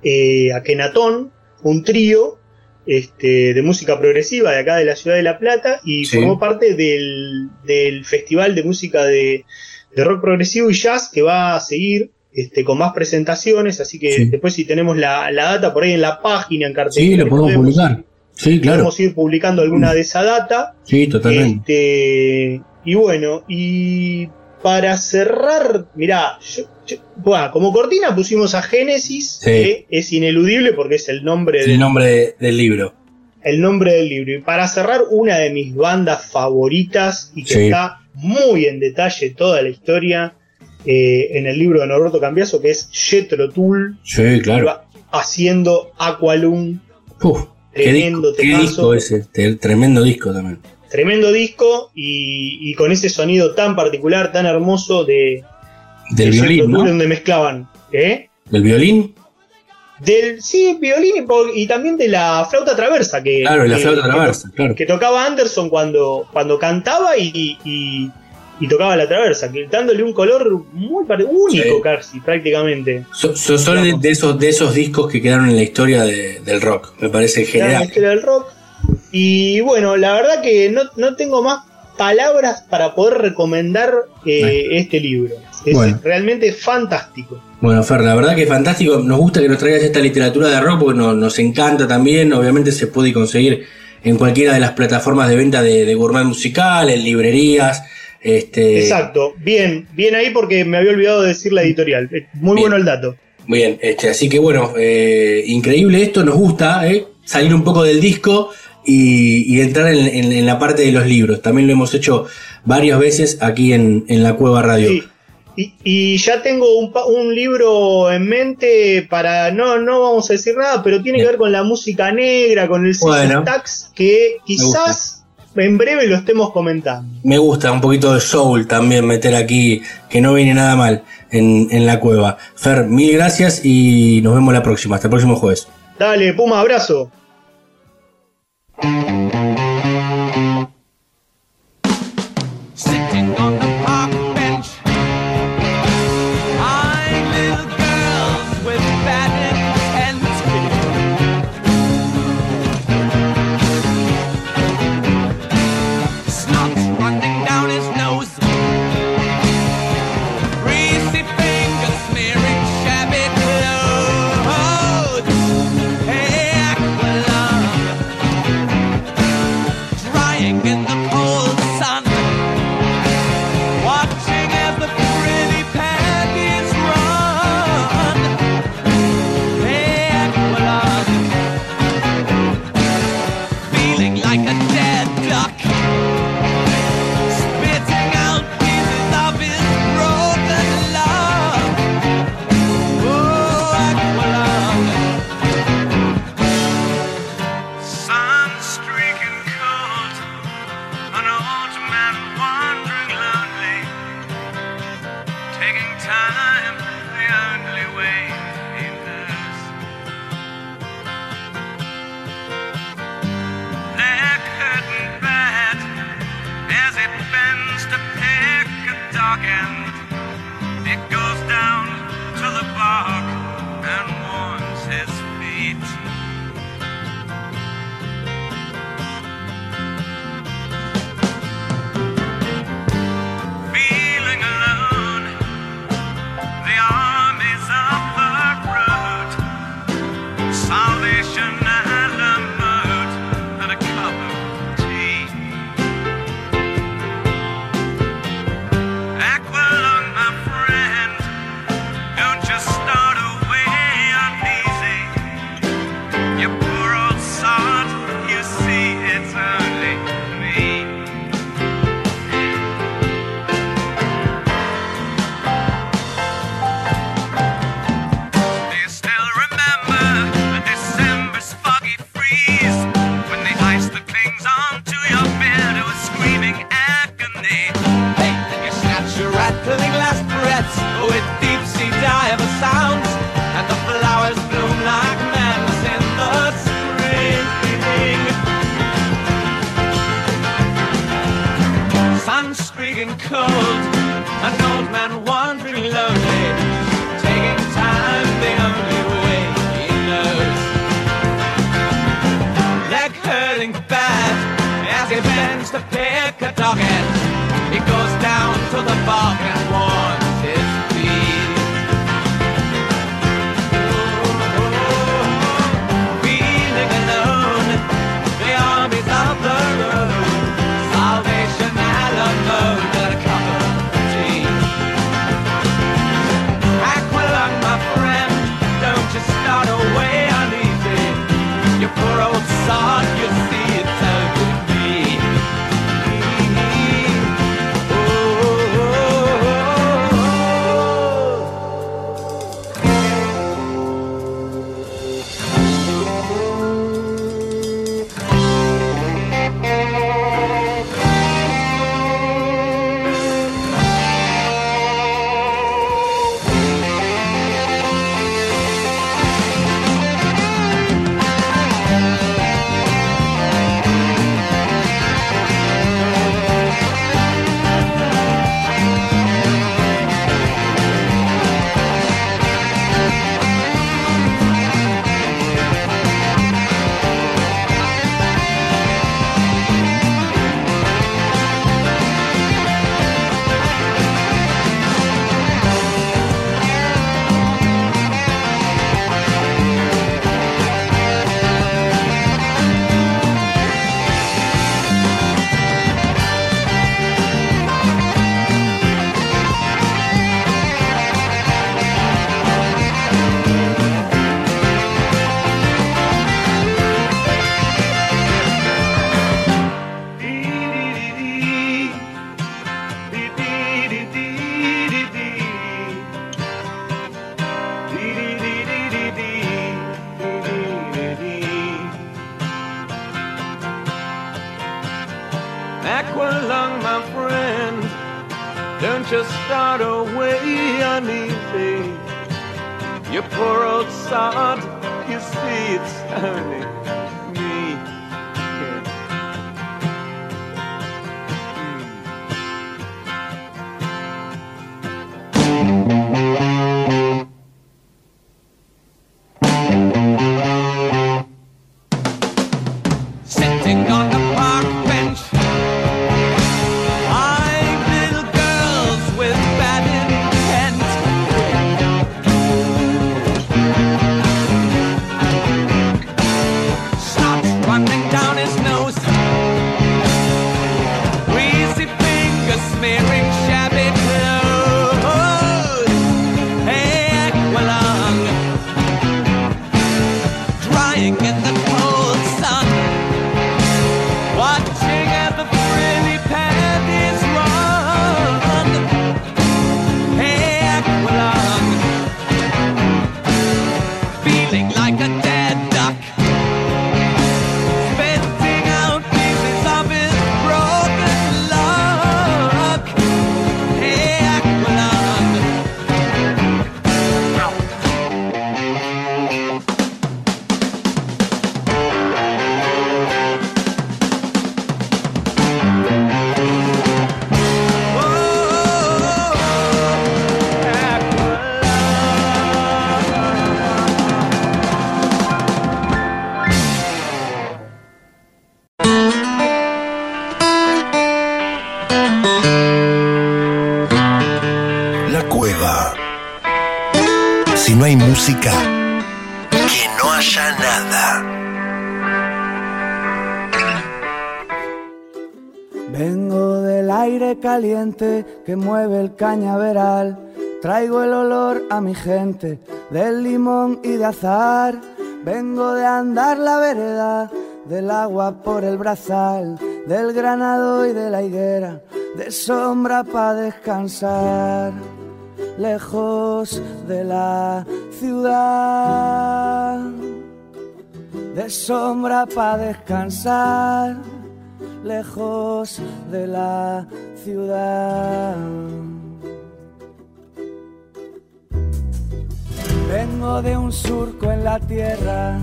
eh, Akenatón, un trío este, de música progresiva de acá de la ciudad de La Plata, y formó parte del, del, Festival de Música de, de, Rock Progresivo y Jazz que va a seguir. Este, con más presentaciones, así que después si tenemos la, la, data por ahí en la página, en cartel. Sí, lo podemos publicar. Sí, claro. Podemos ir publicando alguna de esa data. Sí, totalmente. Este, y bueno, y para cerrar, mirá, como cortina pusimos a Génesis, que es ineludible porque es el nombre, el del, nombre del libro. El nombre del libro. Y para cerrar, una de mis bandas favoritas y que está muy en detalle toda la historia eh, en el libro de Norberto Cambiaso, que es Jetro Tull. Sí, claro. Haciendo Aqualum. Uf. Tremendo ¿Qué, disco ese? Tremendo disco también. Tremendo disco y, con ese sonido tan particular, tan hermoso de. Del violín. ¿no? Donde mezclaban. ¿eh? ¿Del violín? Del, sí, violín y, también de la flauta traversa. Que, claro, la flauta traversa, claro. Que tocaba Anderson cuando, cuando cantaba y, y tocaba la traversa, dándole un color muy único casi, prácticamente. son de, esos, de esos discos que quedaron en la historia del rock, me parece genial. En la historia del rock. Y bueno, la verdad que no, tengo más palabras para poder recomendar eh, este libro. Es realmente fantástico. Bueno, Fer, la verdad que es fantástico. Nos gusta que nos traigas esta literatura de rock porque nos, encanta también. Obviamente se puede conseguir en cualquiera de las plataformas de venta de, de gourmet musical, en librerías. Este... Exacto, bien, bien ahí porque me había olvidado de decir la editorial. Muy bueno el dato. Muy bien, este, así que bueno, eh, increíble esto, nos gusta eh, salir un poco del disco y, entrar en, la parte de los libros. También lo hemos hecho varias veces aquí en, la Cueva Radio. Y, ya tengo un, un, libro en mente para, no, no vamos a decir nada, pero tiene que ver con la música negra, con el bueno, tax, que quizás en breve lo estemos comentando. Me gusta un poquito de soul también meter aquí, que no viene nada mal en, en la cueva. Fer, mil gracias y nos vemos la próxima. Hasta el próximo jueves. Dale, Puma, abrazo. Música, que no haya nada. Vengo del aire caliente que mueve el cañaveral. Traigo el olor a mi gente del limón y de azar. Vengo de andar la vereda, del agua por el brazal, del granado y de la higuera, de sombra para descansar. Lejos de la ciudad, de sombra para descansar lejos de la ciudad. Vengo de un surco en la tierra.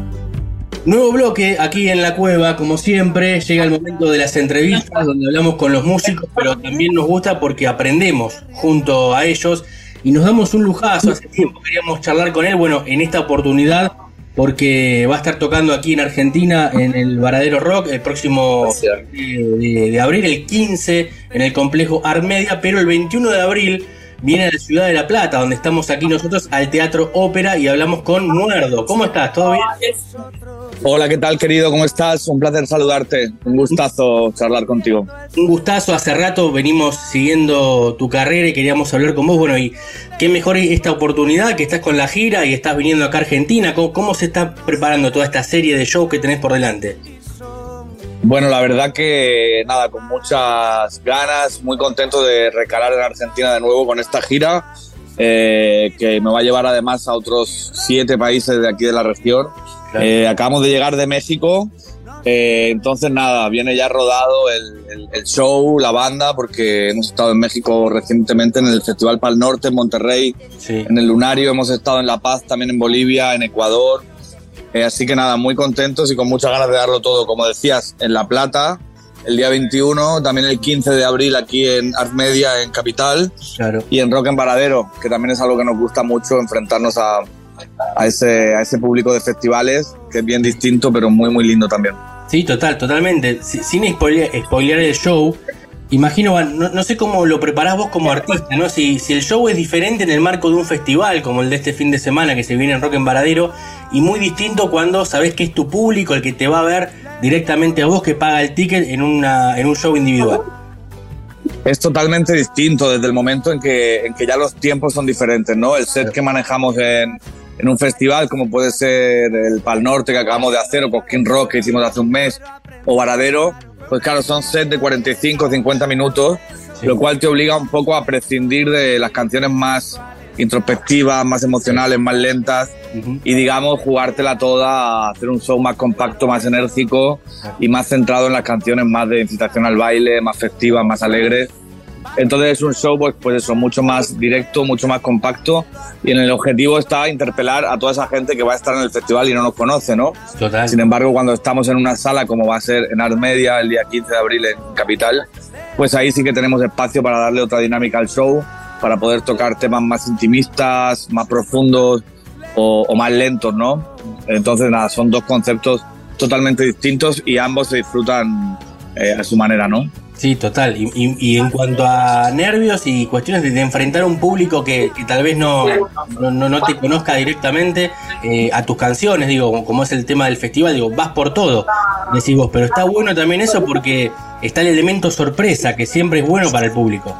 Nuevo bloque aquí en la cueva, como siempre, llega el momento de las entrevistas donde hablamos con los músicos, pero también nos gusta porque aprendemos junto a ellos y nos damos un lujazo. Hace tiempo queríamos charlar con él, bueno, en esta oportunidad porque va a estar tocando aquí en Argentina en el Varadero Rock el próximo de, de- de abril, el 15, en el complejo Armedia, pero el 21 de abril viene a la ciudad de La Plata, donde estamos aquí nosotros al Teatro Ópera y hablamos con Muerdo. ¿Cómo estás? ¿Todo bien? Hola, ¿qué tal, querido? ¿Cómo estás? Un placer saludarte. Un gustazo charlar contigo. Un gustazo, hace rato venimos siguiendo tu carrera y queríamos hablar con vos. Bueno, y qué mejor esta oportunidad que estás con la gira y estás viniendo acá a Argentina. ¿Cómo, cómo se está preparando toda esta serie de shows que tenés por delante? Bueno, la verdad que nada, con muchas ganas, muy contento de recalar en Argentina de nuevo con esta gira, eh, que me va a llevar además a otros siete países de aquí de la región. Claro. Eh, acabamos de llegar de México, eh, entonces nada, viene ya rodado el, el- el show, la banda, porque hemos estado en México recientemente en el Festival Pal Norte, en Monterrey, Sí. en el Lunario, hemos estado en La Paz, también en Bolivia, en Ecuador. Eh, así que nada, muy contentos y con muchas ganas de darlo todo. Como decías, en La Plata, el día 21, también el 15 de abril aquí en Art Media, en Capital, Claro. y en Rock en Varadero, que también es algo que nos gusta mucho, enfrentarnos a, a ese, a ese público de festivales, que es bien distinto, pero muy, muy lindo también. Sí, total, totalmente. Si- Sin spoile- spoilear el show, imagino, no, no sé cómo lo preparás vos como artista, ¿no? Si, si el show es diferente en el marco de un festival, como el de este fin de semana que se viene en Rock en Varadero, y muy distinto cuando sabés que es tu público el que te va a ver directamente a vos que paga el ticket en, una, en un show individual. Es totalmente distinto desde el momento en que, en que ya los tiempos son diferentes, ¿no? El set que manejamos en, en un festival, como puede ser el Pal Norte que acabamos de hacer, o Cosquín Rock que hicimos hace un mes, o Varadero, pues claro, son sets de 45, 50 minutos, Sí. lo cual te obliga un poco a prescindir de las canciones más introspectivas, más emocionales, más lentas y digamos jugártela toda a hacer un show más compacto, más enérgico y más centrado en las canciones más de incitación al baile, más festivas, más alegres. Entonces es un show pues, pues eso, mucho más directo, mucho más compacto y en el objetivo está interpelar a toda esa gente que va a estar en el festival y no nos conoce, ¿no? Total. Sin embargo, cuando estamos en una sala como va a ser en Art Media el día 15 de abril en Capital, pues ahí sí que tenemos espacio para darle otra dinámica al show para poder tocar temas más intimistas, más profundos o, más lentos, ¿no? Entonces, nada, son dos conceptos totalmente distintos y ambos se disfrutan eh, a su manera, ¿no? Sí, total. Y, en cuanto a nervios y cuestiones de, enfrentar a un público que, tal vez no, no, te conozca directamente eh, a tus canciones, digo, como es el tema del festival, digo, vas por todo, decís vos, pero está bueno también eso porque está el elemento sorpresa, que siempre es bueno para el público.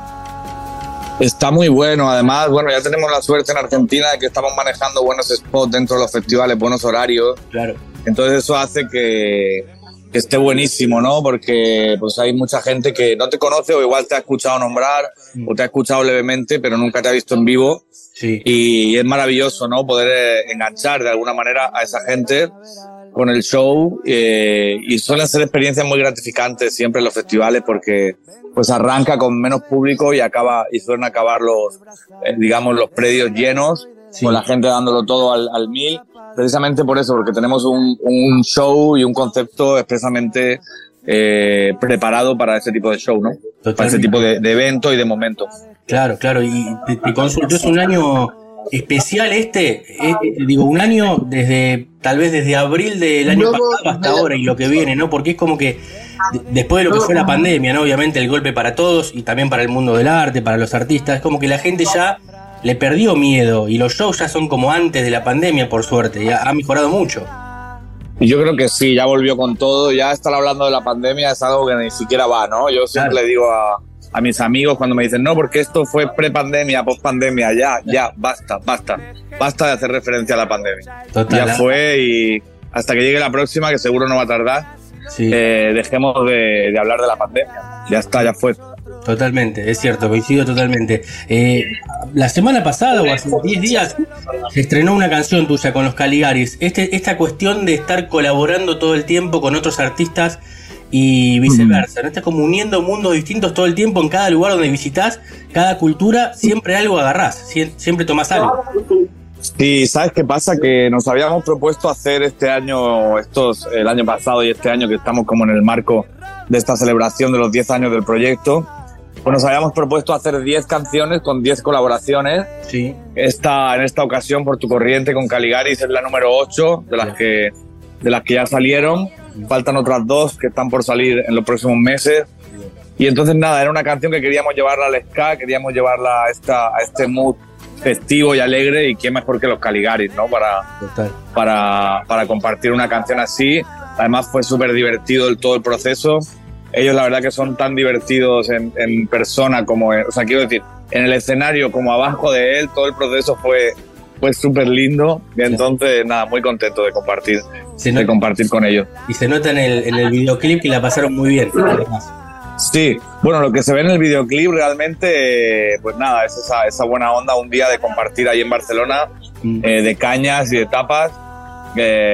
Está muy bueno, además, bueno, ya tenemos la suerte en Argentina de que estamos manejando buenos spots dentro de los festivales, buenos horarios. Claro. Entonces eso hace que, esté buenísimo, ¿no? Porque pues hay mucha gente que no te conoce o igual te ha escuchado nombrar o te ha escuchado levemente, pero nunca te ha visto en vivo. Sí. Y es maravilloso, ¿no? Poder eh, enganchar de alguna manera a esa gente con el show eh, y suelen ser experiencias muy gratificantes siempre en los festivales porque pues arranca con menos público y acaba y suelen acabar los eh, digamos los predios llenos con la gente dándolo todo al, al, mil precisamente por eso porque tenemos un, un show y un concepto expresamente eh, preparado para ese tipo de show no para ese tipo de, de, evento y de momento. Claro claro y te, te consulto es un año especial este, eh, digo, un año desde, tal vez desde abril del año pasado hasta ahora y lo que viene, ¿no? Porque es como que después de lo que fue la pandemia, ¿no? Obviamente el golpe para todos y también para el mundo del arte, para los artistas, es como que la gente ya le perdió miedo y los shows ya son como antes de la pandemia, por suerte, ya ha mejorado mucho. Yo creo que sí, ya volvió con todo, ya estar hablando de la pandemia es algo que ni siquiera va, ¿no? Yo siempre le digo a a mis amigos cuando me dicen, no, porque esto fue pre-pandemia, post-pandemia, ya, ya, basta, basta, basta de hacer referencia a la pandemia. ya fue y hasta que llegue la próxima, que seguro no va a tardar, eh, dejemos de, hablar de la pandemia. Ya está, ya fue. Totalmente, es cierto, coincido totalmente. Eh, la semana pasada, o hace 10 días, se estrenó una canción tuya con los Caligaris. Este, esta cuestión de estar colaborando todo el tiempo con otros artistas y viceversa. ¿no? Estás como uniendo mundos distintos todo el tiempo en cada lugar donde visitas, cada cultura, siempre algo agarrás, siempre tomás algo. Sí, ¿sabes qué pasa? Que nos habíamos propuesto hacer este año, estos, el año pasado y este año que estamos como en el marco de esta celebración de los 10 años del proyecto, pues nos habíamos propuesto hacer 10 canciones con 10 colaboraciones. Sí. Esta, en esta ocasión, por tu corriente con Caligaris es la número 8 de las que, de las que ya salieron faltan otras dos que están por salir en los próximos meses. Y entonces nada, era una canción que queríamos llevarla al ska, queríamos llevarla a, esta, a este mood festivo y alegre y quién mejor que los Caligaris, ¿no? Para, para, para compartir una canción así. Además fue súper divertido el, todo el proceso. Ellos la verdad que son tan divertidos en, en persona como, o sea, quiero decir, en el escenario como abajo de él, todo el proceso fue, fue súper lindo. Y entonces, nada, muy contento de compartir, de compartir con ellos. Y se nota en el, en el videoclip que la pasaron muy bien, Sí, bueno, lo que se ve en el videoclip realmente, pues nada, es esa, esa buena onda, un día de compartir ahí en Barcelona, mm. eh, de cañas y de tapas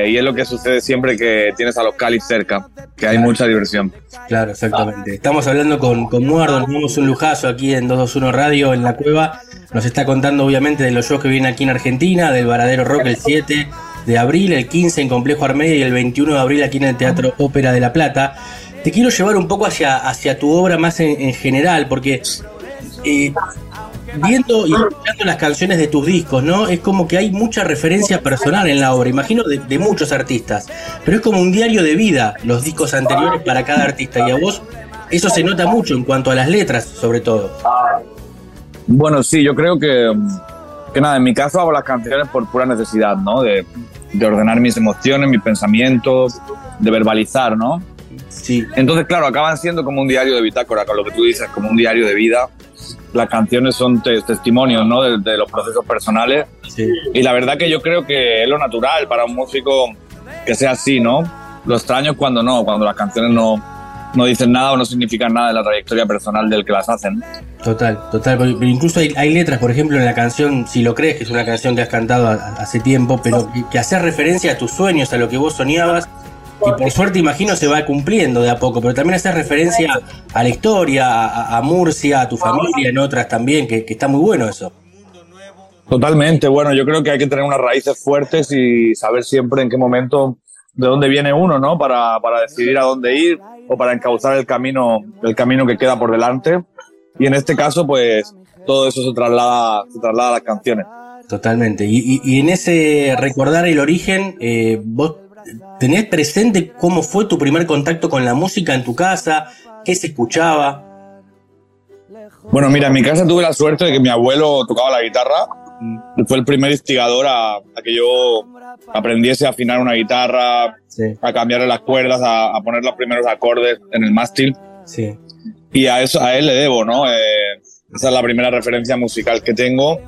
y es lo que sucede siempre que tienes a los Cali cerca, que hay mucha diversión. Claro, exactamente. Estamos hablando con, con Muardo, dimos un lujazo aquí en 221 Radio, en la cueva. Nos está contando obviamente de los shows que vienen aquí en Argentina, del Varadero Rock el 7 de abril, el 15 en Complejo Armedia y el 21 de abril aquí en el Teatro Ópera de La Plata. Te quiero llevar un poco hacia, hacia tu obra más en, general, porque eh, viendo y escuchando las canciones de tus discos, ¿no? Es como que hay mucha referencia personal en la obra, imagino de, muchos artistas, pero es como un diario de vida los discos anteriores para cada artista y a vos eso se nota mucho en cuanto a las letras, sobre todo. Bueno, sí, yo creo que, que nada, en mi caso hago las canciones por pura necesidad, ¿no? De, de ordenar mis emociones, mis pensamientos, de verbalizar, ¿no? Sí. Entonces, claro, acaban siendo como un diario de bitácora, con lo que tú dices, como un diario de vida las canciones son testimonios ¿no? de, los procesos personales. Y la verdad que yo creo que es lo natural para un músico que sea así, ¿no? Lo extraño es cuando no, cuando las canciones no, no dicen nada o no significan nada de la trayectoria personal del que las hacen. Total, total. Pero incluso hay, hay, letras, por ejemplo, en la canción, si lo crees, que es una canción que has cantado hace tiempo, pero que hace referencia a tus sueños, a lo que vos soñabas. Y por suerte, imagino, se va cumpliendo de a poco, pero también hace referencia a la historia, a, a Murcia, a tu familia, en otras también, que, que está muy bueno eso. Totalmente, bueno, yo creo que hay que tener unas raíces fuertes y saber siempre en qué momento, de dónde viene uno, ¿no? Para, para decidir a dónde ir o para encauzar el camino, el camino que queda por delante. Y en este caso, pues, todo eso se traslada, se traslada a las canciones. Totalmente. Y, y, y en ese recordar el origen, eh, vos tenés presente cómo fue tu primer contacto con la música en tu casa, qué se escuchaba. Bueno, mira, en mi casa tuve la suerte de que mi abuelo tocaba la guitarra fue el primer instigador a, a, que yo aprendiese a afinar una guitarra, sí. a cambiarle las cuerdas, a, a, poner los primeros acordes en el mástil. Sí. Y a eso a él le debo, ¿no? Eh, esa es la primera referencia musical que tengo.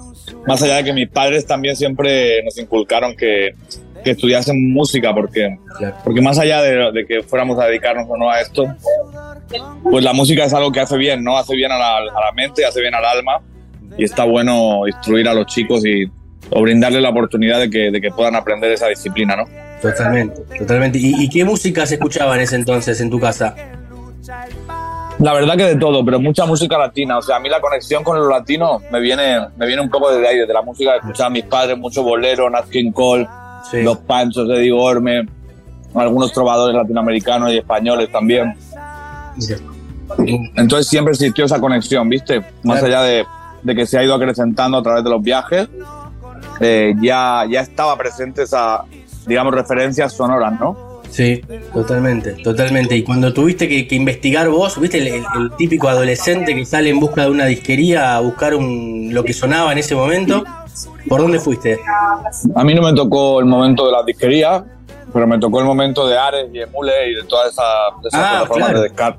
Más allá de que mis padres también siempre nos inculcaron que, que estudiasen música, porque, porque más allá de, de, que fuéramos a dedicarnos o no a esto, pues la música es algo que hace bien, ¿no? Hace bien a la, a la mente, hace bien al alma y está bueno instruir a los chicos y o brindarles la oportunidad de que, de que puedan aprender esa disciplina, ¿no? Totalmente, totalmente. ¿Y, ¿Y, qué música se escuchaba en ese entonces en tu casa? La verdad que de todo, pero mucha música latina. O sea, a mí la conexión con lo latino me viene, me viene un poco desde ahí, desde la música que escuchaban mis padres, mucho bolero, Nat King Cole, sí. Los Panchos de Digorme, algunos trovadores latinoamericanos y españoles también. Sí. Entonces siempre existió esa conexión, ¿viste? Más allá de, de que se ha ido acrecentando a través de los viajes, eh, ya, ya estaba presente esa, digamos, referencias sonoras, ¿no? Sí, totalmente, totalmente. Y cuando tuviste que, que investigar vos, viste el, el, el, típico adolescente que sale en busca de una disquería a buscar un, lo que sonaba en ese momento, ¿por dónde fuiste? A mí no me tocó el momento de la disquería, pero me tocó el momento de Ares y Emule y de todas esas esa ah, plataformas claro. de, descar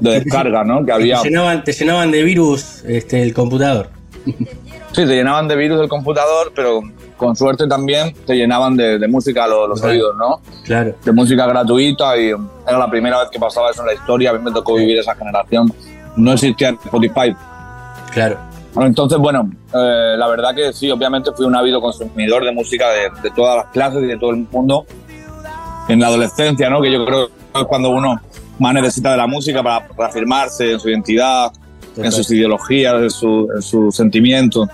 de descarga, ¿no? Que había. Te llenaban, te llenaban de virus este, el computador. Sí, te llenaban de virus el computador, pero con suerte también te llenaban de, de música los, los claro. oídos, ¿no? Claro. De música gratuita y era la primera vez que pasaba eso en la historia. A mí me tocó vivir esa generación. No existía Spotify. Claro. Entonces, bueno, eh, la verdad que sí, obviamente fui un ávido consumidor de música de, de, todas las clases y de todo el mundo en la adolescencia, ¿no? Que yo creo que es cuando uno más necesita de la música para reafirmarse en su identidad, Total. en sus ideologías, en, su, en sus sentimientos.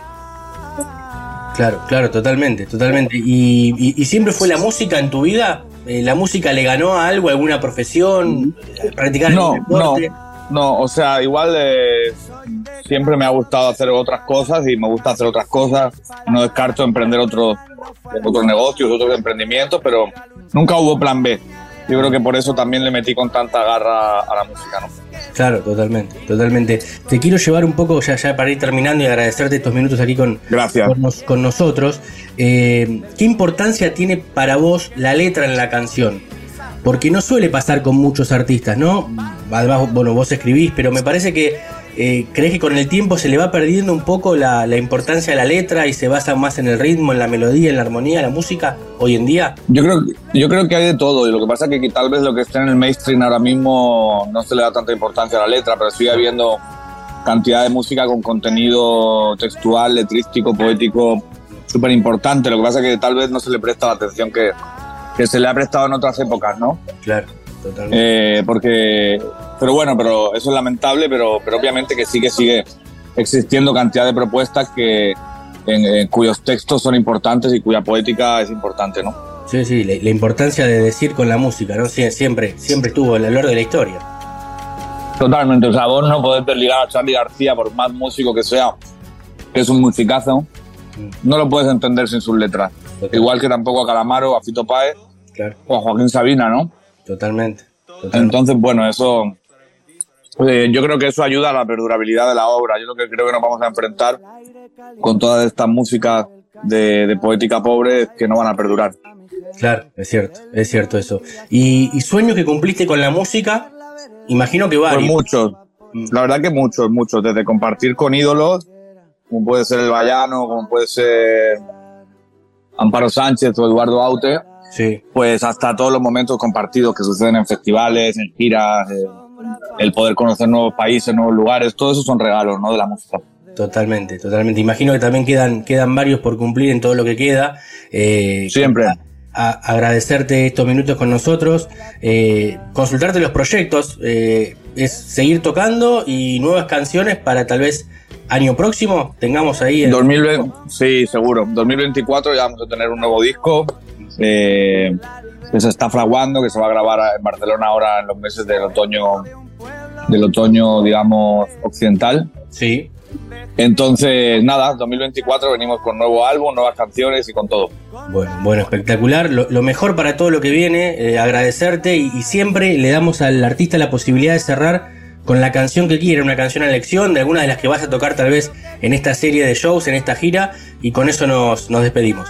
Claro, claro, totalmente, totalmente. ¿Y, y, y siempre fue la música en tu vida? Eh, ¿La música le ganó a algo, alguna profesión? ¿Practicar no, el deporte? No, no, o sea, igual eh, siempre me ha gustado hacer otras cosas y me gusta hacer otras cosas. No descarto emprender otros, otros negocios, otros emprendimientos, pero nunca hubo plan B. Yo creo que por eso también le metí con tanta garra a la música, ¿no? Claro, totalmente, totalmente. Te quiero llevar un poco, ya, ya para ir terminando y agradecerte estos minutos aquí con, Gracias. con, nos, con nosotros. Eh, ¿Qué importancia tiene para vos la letra en la canción? Porque no suele pasar con muchos artistas, ¿no? Además, bueno, vos escribís, pero me parece que eh, crees que con el tiempo se le va perdiendo un poco la, la, importancia de la letra y se basa más en el ritmo, en la melodía, en la armonía, en la música hoy en día? Yo creo, yo creo que hay de todo y lo que pasa es que tal vez lo que está en el mainstream ahora mismo no se le da tanta importancia a la letra, pero sigue habiendo cantidad de música con contenido textual, letrístico, poético súper importante. Lo que pasa es que tal vez no se le presta la atención que, que se le ha prestado en otras épocas, ¿no? Claro. Totalmente. Eh, porque, pero bueno, pero eso es lamentable, pero, pero obviamente que sí que sigue existiendo cantidad de propuestas que en, en cuyos textos son importantes y cuya poética es importante, ¿no? Sí, sí, la, la, importancia de decir con la música, ¿no? Sí, siempre, siempre estuvo a lo largo de la historia. Totalmente, o sea, vos no podés desligar a Charlie García, por más músico que sea, que es un musicazo, mm. no lo puedes entender sin sus letras. Totalmente. Igual que tampoco a Calamaro, a Fito Páez claro. o a Joaquín Sabina, ¿no? Totalmente. Totalmente. Entonces, bueno, eso. Eh, yo creo que eso ayuda a la perdurabilidad de la obra. Yo lo que creo que nos vamos a enfrentar con todas estas músicas de, de, poética pobre que no van a perdurar. Claro, es cierto, es cierto eso. ¿Y, y sueños que cumpliste con la música? Imagino que varios. Pues muchos. La verdad que muchos, muchos. Desde compartir con ídolos, como puede ser el Vallano, como puede ser Amparo Sánchez o Eduardo Aute Sí. Pues hasta todos los momentos compartidos que suceden en festivales, en giras, eh, el poder conocer nuevos países, nuevos lugares, todo eso son regalos ¿no? de la música. Totalmente, totalmente. Imagino que también quedan, quedan varios por cumplir en todo lo que queda. Eh, Siempre. agradecerte estos minutos con nosotros, eh, consultarte los proyectos, eh, es seguir tocando y nuevas canciones para tal vez año próximo tengamos ahí. El... 2020, sí, seguro. 2024 ya vamos a tener un nuevo disco que se está fraguando, que se va a grabar en Barcelona ahora en los meses del otoño, del otoño, digamos, occidental. Sí. Entonces, nada, 2024 venimos con nuevo álbum, nuevas canciones y con todo. Bueno, bueno, espectacular. Lo, mejor para todo lo que viene, eh, agradecerte y, siempre le damos al artista la posibilidad de cerrar con la canción que quiera, una canción a elección de alguna de las que vas a tocar tal vez en esta serie de shows, en esta gira, y con eso nos, nos despedimos.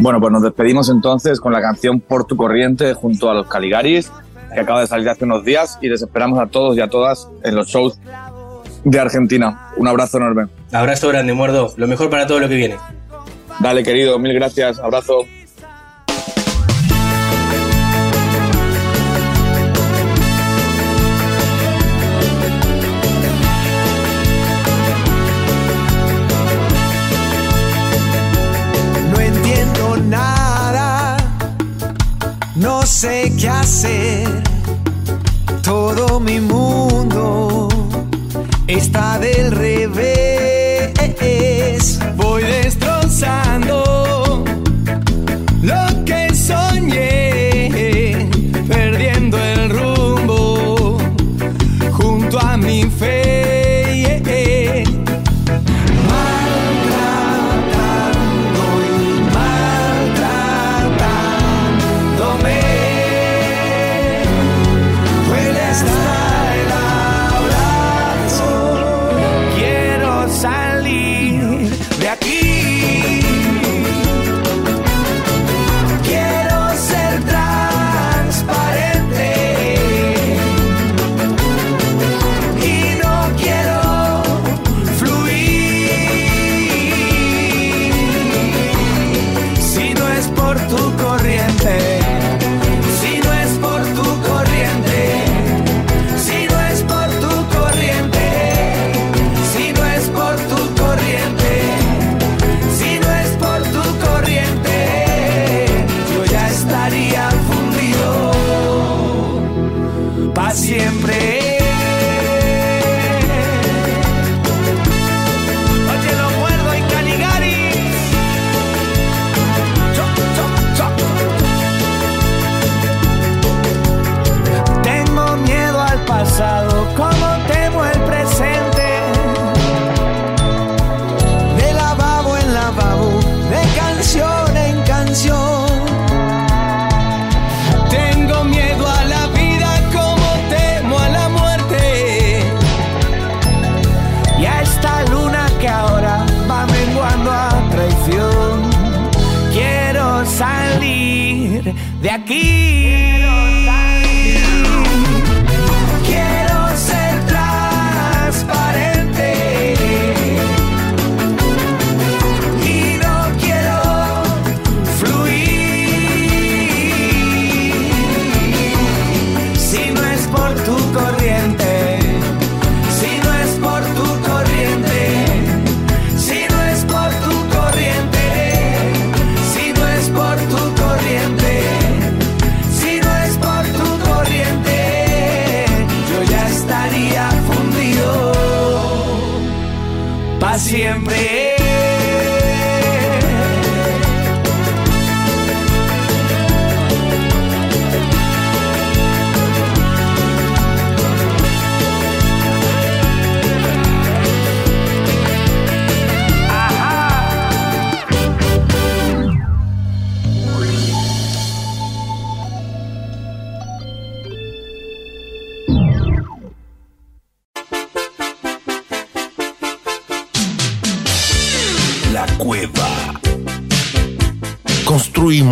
Bueno, pues nos despedimos entonces con la canción Por tu corriente junto a los Caligaris, que acaba de salir hace unos días, y les esperamos a todos y a todas en los shows de Argentina. Un abrazo enorme. Abrazo grande, muerdo. Lo mejor para todo lo que viene. Dale, querido. Mil gracias. Abrazo. No sé qué hacer. Todo mi mundo está del revés.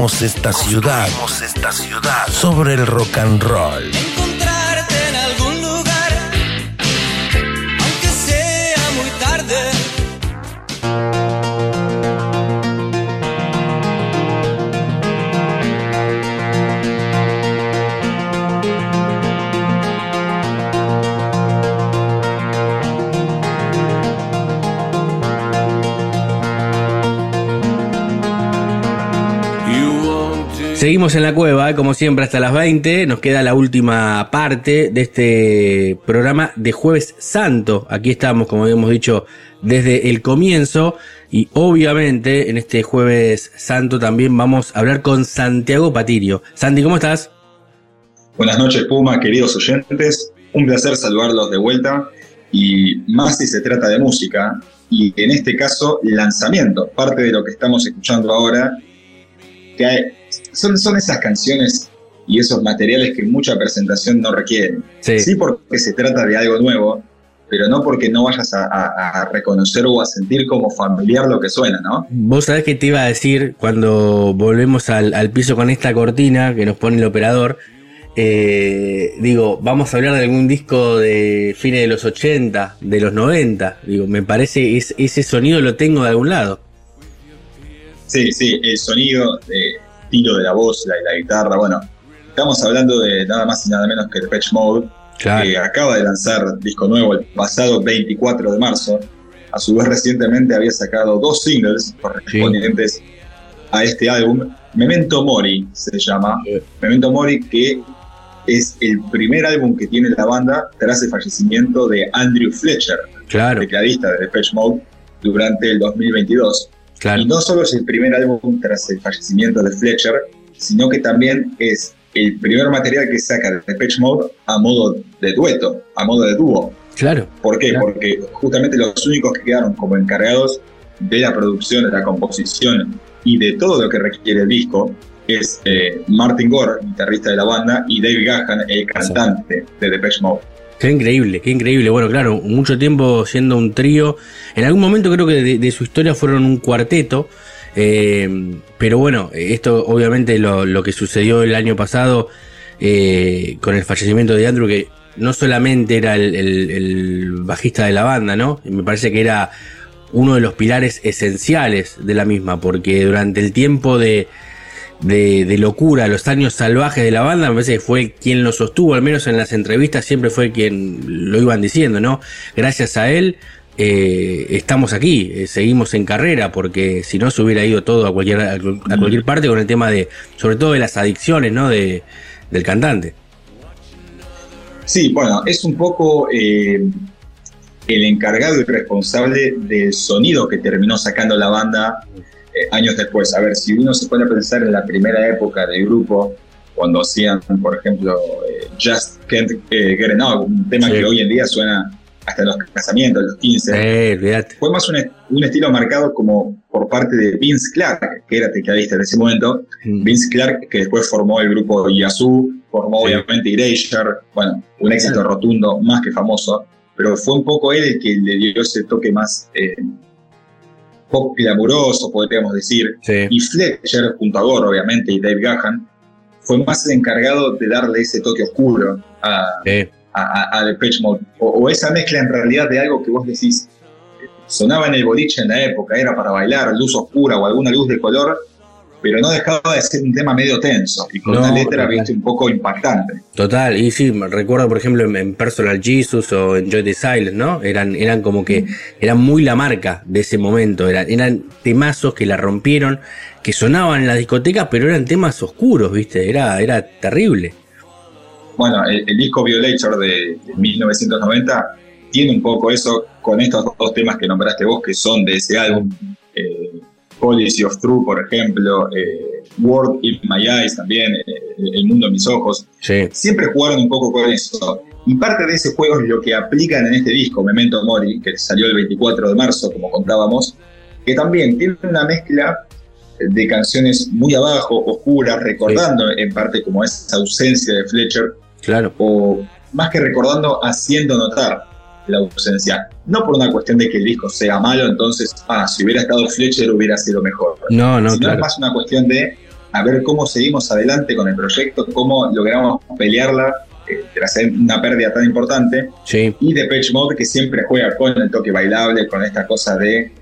Esta ciudad, esta ciudad sobre el rock and roll. Seguimos en la cueva, como siempre, hasta las 20. Nos queda la última parte de este programa de Jueves Santo. Aquí estamos, como habíamos dicho, desde el comienzo. Y obviamente, en este Jueves Santo también vamos a hablar con Santiago Patirio. Santi, ¿cómo estás? Buenas noches, Puma, queridos oyentes. Un placer saludarlos de vuelta. Y más si se trata de música. Y en este caso, lanzamiento. Parte de lo que estamos escuchando ahora. Que son, son esas canciones y esos materiales que mucha presentación no requieren. Sí. porque se trata de algo nuevo, pero no porque no vayas a, reconocer o a sentir como familiar lo que suena, ¿no? Vos sabés que te iba a decir cuando volvemos al, piso con esta cortina que nos pone el operador. Eh, digo, vamos a hablar de algún disco de fines de los 80, de los 90. Digo, me parece es, ese sonido lo tengo de algún lado. Sí, sí, el sonido de estilo de la voz, la, la guitarra. Bueno, estamos hablando de nada más y nada menos que Patch Mode, que acaba de lanzar disco nuevo el pasado 24 de marzo. A su vez, recientemente había sacado dos singles correspondientes a este álbum. Memento Mori se llama. Memento Mori, que es el primer álbum que tiene la banda tras el fallecimiento de Andrew Fletcher, claro. tecladista de Depeche Mode, durante el 2022. Y no solo es el primer álbum tras el fallecimiento de Fletcher, sino que también es el primer material que saca de Patch Mode a modo de dueto, a modo de dúo. Claro. ¿Por qué? Porque justamente los únicos que quedaron como encargados de la producción, de la composición y de todo lo que requiere el disco es eh, Martin Gore, guitarrista de la banda, y David Gahan, el cantante de Depeche Mode. Qué increíble, qué increíble. Bueno, claro, mucho tiempo siendo un trío. En algún momento creo que de, su historia fueron un cuarteto. Eh, pero bueno, esto obviamente lo, que sucedió el año pasado eh, con el fallecimiento de Andrew, que no solamente era el, bajista de la banda, ¿no? Me parece que era uno de los pilares esenciales de la misma, porque durante el tiempo de, de, locura, los años salvajes de la banda, me parece que fue quien lo sostuvo, al menos en las entrevistas siempre fue quien lo iban diciendo, ¿no? Gracias a él eh, estamos aquí, eh, seguimos en carrera, porque si no se hubiera ido todo a cualquier, a, cualquier parte con el tema de, sobre todo de las adicciones, ¿no? De, del cantante. Sí, bueno, es un poco eh, el encargado y responsable del sonido que terminó sacando la banda eh, años después. A ver, si uno se pone a pensar en la primera época del grupo, cuando hacían, por ejemplo, eh, Just Can't eh, Get Enough, un tema que hoy en día suena hasta en los casamientos, los 15. fue más un, estilo marcado como por parte de Vince Clark, que era tecladista en ese momento. Mm. Vince Clark, que después formó el grupo Yazoo, formó obviamente Erasure, bueno, un éxito rotundo, más que famoso, pero fue un poco él el que le dio ese toque más pop glamuroso, podríamos decir. Y Fletcher, junto a Gore, obviamente, y Dave Gahan, fue más el encargado de darle ese toque oscuro a, a, Depeche Mode. O, esa mezcla en realidad de algo que vos decís, sonaba en el boliche en la época, era para bailar, luz oscura o alguna luz de color, pero no dejaba de ser un tema medio tenso y con una letra ¿viste? un poco impactante. Total, y sí, recuerdo por ejemplo en, Personal Jesus o en Joy the Silence, ¿no? Eran, eran como que, eran muy la marca de ese momento, eran, eran temazos que la rompieron, que sonaban en la discoteca, pero eran temas oscuros, ¿viste? Era, era terrible. Bueno, el, disco Violator de, 1990 tiene un poco eso con estos dos temas que nombraste vos, que son de ese álbum. Eh, Policy of True, por ejemplo, eh, World in My Eyes también, eh, El Mundo en Mis Ojos. Siempre jugaron un poco con eso. Y parte de ese juego es lo que aplican en este disco, Memento Mori, que salió el 24 de marzo, como contábamos, que también tiene una mezcla de canciones muy abajo, oscuras, recordando en parte como esa ausencia de Fletcher. Claro. O más que recordando, haciendo notar la ausencia. No por una cuestión de que el disco sea malo, entonces, ah, si hubiera estado Fletcher hubiera sido mejor. No, no, sino es más una cuestión de a ver cómo seguimos adelante con el proyecto, cómo logramos pelearla eh, tras una pérdida tan importante. Sí. Y de Page Mode que siempre juega con el toque bailable, con esta cosa de,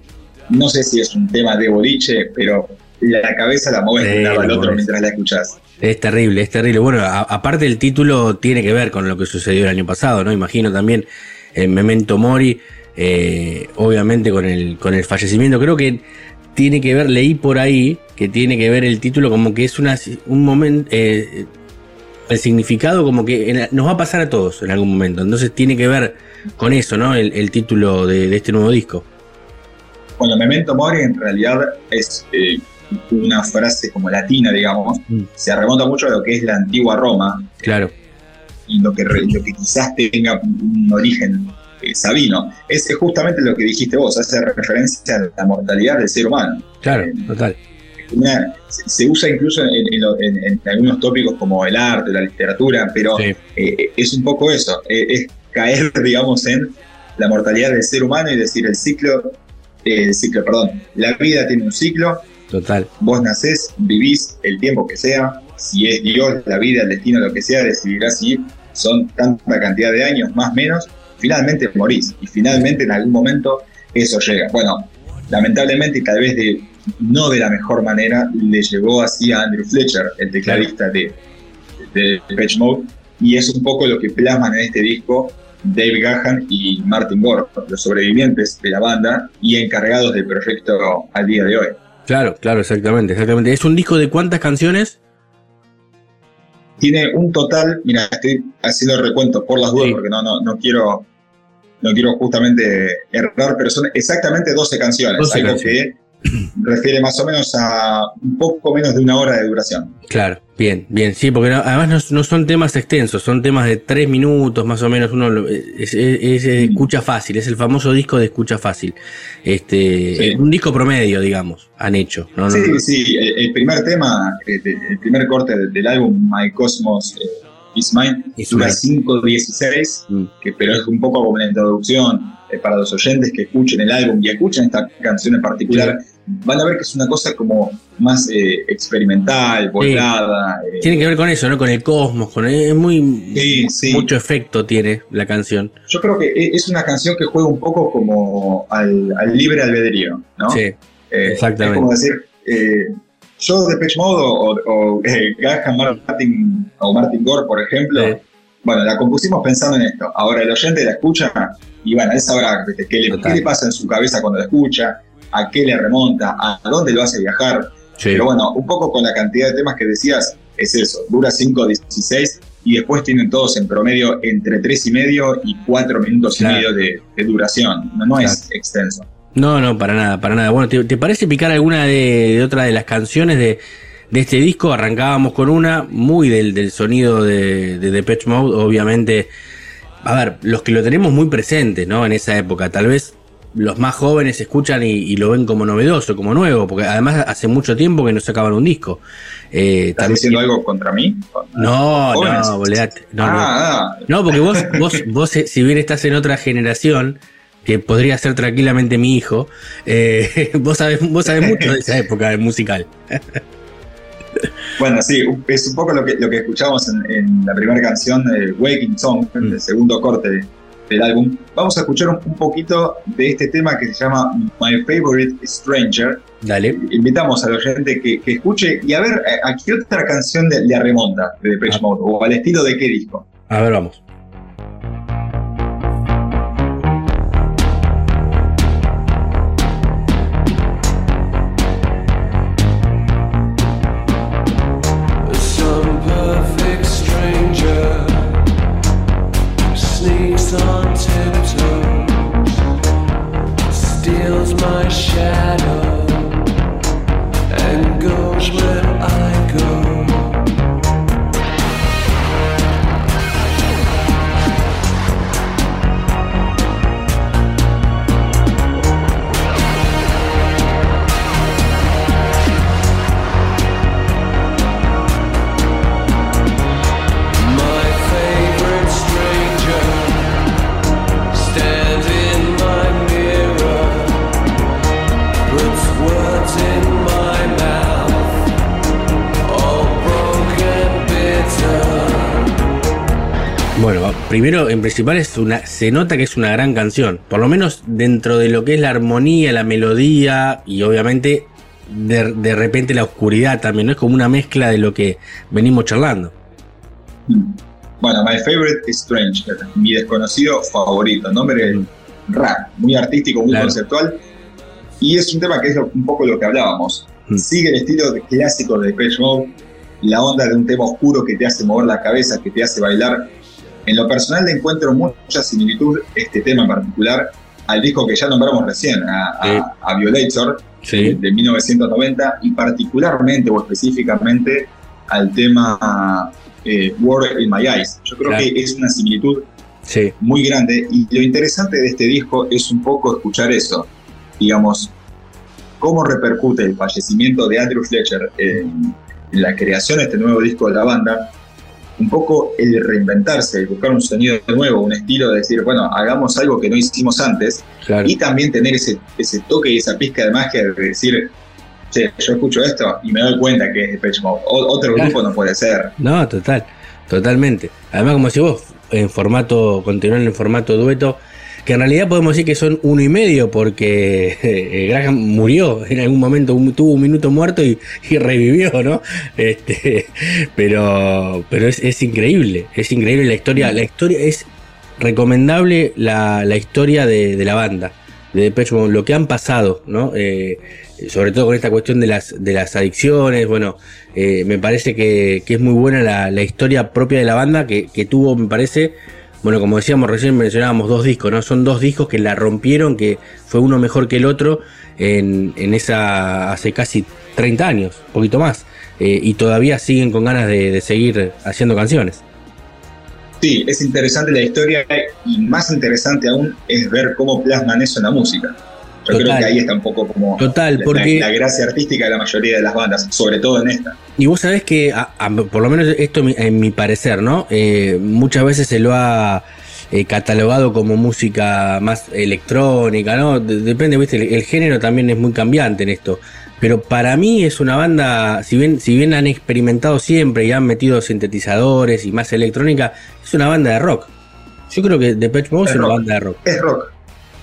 no sé si es un tema de boliche, pero la cabeza la mueves de lado al otro mientras la escuchás. Es terrible, es terrible. Bueno, aparte el título tiene que ver con lo que sucedió el año pasado, ¿no? Imagino también el Memento Mori, eh, obviamente con el, con el fallecimiento. Creo que tiene que ver, leí por ahí que tiene que ver el título como que es una, un momento, eh, el significado como que nos va a pasar a todos en algún momento. Entonces tiene que ver con eso, ¿no? El, título de, este nuevo disco. Bueno, Memento Mori en realidad es eh, una frase como latina, digamos. Mm. Se remonta mucho a lo que es la antigua Roma. Claro. Y lo que, lo que quizás tenga un origen eh, sabino. Es justamente lo que dijiste vos, hace referencia a la mortalidad del ser humano. Claro, total. se usa incluso en, algunos tópicos como el arte, la literatura, pero eh, es un poco eso, eh, es caer, digamos, en la mortalidad del ser humano y decir el ciclo, el ciclo, perdón, la vida tiene un ciclo. Total. Vos nacés, vivís el tiempo que sea, si es Dios, la vida, el destino, lo que sea, decidirá si son tanta cantidad de años, más o menos, finalmente morís y finalmente en algún momento eso llega. Bueno, lamentablemente y tal vez de, no de la mejor manera le llegó así a Andrew Fletcher, el tecladista de, de Patch Mode, y es un poco lo que plasman en este disco Dave Gahan y Martin Gore, los sobrevivientes de la banda y encargados del proyecto al día de hoy. Claro, claro, exactamente, exactamente. ¿Es un disco de cuántas canciones? Tiene un total, mira, estoy haciendo el recuento por las dudas porque no, no, no quiero no quiero justamente errar, pero son exactamente 12 canciones, algo que refiere más o menos a un poco menos de una hora de duración. Claro, bien, bien, sí, porque además no, son temas extensos, son temas de tres minutos más o menos, uno es, escucha fácil, es el famoso disco de escucha fácil. Este, Un disco promedio, digamos, han hecho. Sí, sí, el, primer tema, el, primer corte del, álbum My Cosmos. Eh, Is Mine, dura 5.16, mm. que, pero es un poco como la introducción eh, para los oyentes que escuchen el álbum y escuchen esta canción en particular. Van a ver que es una cosa como más eh, experimental, volada. Eh. tiene que ver con eso, ¿no? Con el cosmos, con es muy mucho efecto tiene la canción. Yo creo que e, es una canción que juega un poco como al, libre albedrío, ¿no? Sí, exactamente. Es como decir, yo de Pitch Mode o, o eh, Martin o Martin Gore, por ejemplo, bueno, la compusimos pensando en esto. Ahora el oyente la escucha y bueno, él sabrá qué le, qué le pasa en su cabeza cuando la escucha, a qué le remonta, a dónde lo hace viajar. Pero bueno, un poco con la cantidad de temas que decías, es eso, dura 5 16 y después tienen todos en promedio entre 3 y medio y 4 minutos y medio de, duración. No, no es extenso. No, no, para nada, para nada. Bueno, ¿te, parece picar alguna de, otra de las canciones de, este disco? Arrancábamos con una muy del, sonido de, de Depeche Mode, obviamente. A ver, los que lo tenemos muy presente, ¿no? En esa época, tal vez los más jóvenes escuchan y, lo ven como novedoso, como nuevo, porque además hace mucho tiempo que no sacaban un disco. Eh, ¿Estás diciendo algo contra mí? No, no, boleate. No, no. Ah, ah. no, porque vos, vos, vos, eh, si bien estás en otra generación, que podría ser tranquilamente mi hijo, eh, vos, sabés, vos sabés mucho de esa época musical. Bueno, sí, es un poco lo que, lo que escuchamos en, la primera canción de Waking Song, el mm. segundo corte del álbum. Vamos a escuchar un, poquito de este tema que se llama My Favorite Stranger. Dale. Invitamos al oyente que, que escuche y a ver a, qué otra canción le, remonta de Depeche ah. Mode o al estilo de qué disco. A ver, vamos. Primero, en principal, es una, se nota que es una gran canción. Por lo menos dentro de lo que es la armonía, la melodía y obviamente de, repente la oscuridad también. ¿no? Es como una mezcla de lo que venimos charlando. Bueno, My Favorite is Strange, mi desconocido favorito. Nombre rap, muy artístico, muy conceptual. Y es un tema que es un poco lo que hablábamos. Mm. Sigue el estilo clásico de Depeche Mode, la onda de un tema oscuro que te hace mover la cabeza, que te hace bailar. En lo personal le encuentro mucha similitud este tema en particular al disco que ya nombramos recién, a, Violator, de 1990, y particularmente o específicamente al tema eh, War in My Eyes. Yo creo que es una similitud muy grande y lo interesante de este disco es un poco escuchar eso, digamos, cómo repercute el fallecimiento de Andrew Fletcher en, la creación de este nuevo disco de la banda, un poco el reinventarse, el buscar un sonido nuevo, un estilo de decir, bueno, hagamos algo que no hicimos antes, y también tener ese, ese toque y esa pizca de magia de decir, che, yo escucho esto y me doy cuenta que es Depeche Mode. otro grupo no puede ser. No, total, totalmente. Además, como si vos, en formato, continuar en formato dueto, que en realidad podemos decir que son uno y medio porque eh, Graham murió en algún momento, tuvo un minuto muerto y, revivió, ¿no? Este, pero pero es, increíble, es increíble la historia, la historia es recomendable la, historia de, la banda, de Depeche Mode, lo que han pasado, ¿no? Eh, sobre todo con esta cuestión de las, de las adicciones, bueno, eh, me parece que, es muy buena la, historia propia de la banda que, tuvo, me parece, bueno, como decíamos recién, mencionábamos dos discos, ¿no? Son dos discos que la rompieron, que fue uno mejor que el otro en, esa, hace casi 30 años, un poquito más, eh, y todavía siguen con ganas de, de seguir haciendo canciones. Sí, es interesante la historia y más interesante aún es ver cómo plasman eso en la música. Yo creo que ahí está un poco como Total, la, porque... la, gracia artística de la mayoría de las bandas, sobre todo en esta. Y vos sabés que, por lo menos esto en mi parecer, ¿no? Eh, muchas veces se lo ha eh, catalogado como música más electrónica, ¿no? Depende, viste, el, género también es muy cambiante en esto. Pero para mí es una banda, si bien, si bien han experimentado siempre y han metido sintetizadores y más electrónica, es una banda de rock. Yo creo que Depeche Mode es, una banda de rock. Es rock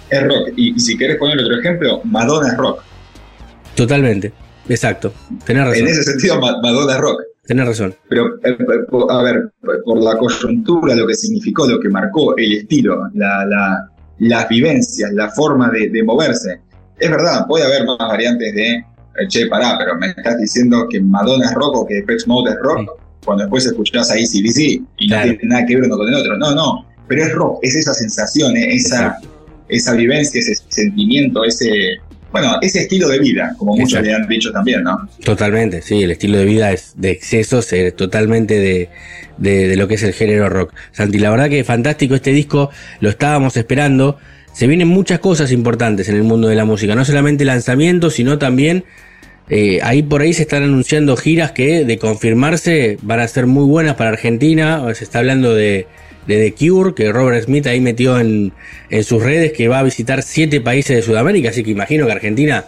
es rock. Y, si querés poner otro ejemplo, Madonna es rock. Totalmente, exacto. Tenés razón. En ese sentido, Madonna es rock. Tenés razón. Pero, eh, eh, a ver, por la coyuntura, lo que significó, lo que marcó el estilo, la, las vivencias, la forma de, moverse. Es verdad, puede haber más variantes de, eh, che, pará, pero me estás diciendo que Madonna es rock o que Depeche Mode es rock, cuando después escuchás ahí CDC y no tiene nada que ver uno con el otro. No, no, pero es rock, es esa sensación, esa esa vivencia, ese sentimiento, ese, bueno, ese estilo de vida, como muchos le han dicho también, ¿no? Totalmente, sí, el estilo de vida es de excesos, es totalmente de, de, lo que es el género rock. Santi, la verdad que fantástico este disco, lo estábamos esperando. Se vienen muchas cosas importantes en el mundo de la música, no solamente lanzamientos, sino también eh, ahí por ahí se están anunciando giras que de confirmarse van a ser muy buenas para Argentina. Se está hablando de de The Cure, que Robert Smith ahí metió en, en sus redes que va a visitar siete países de Sudamérica, así que imagino que Argentina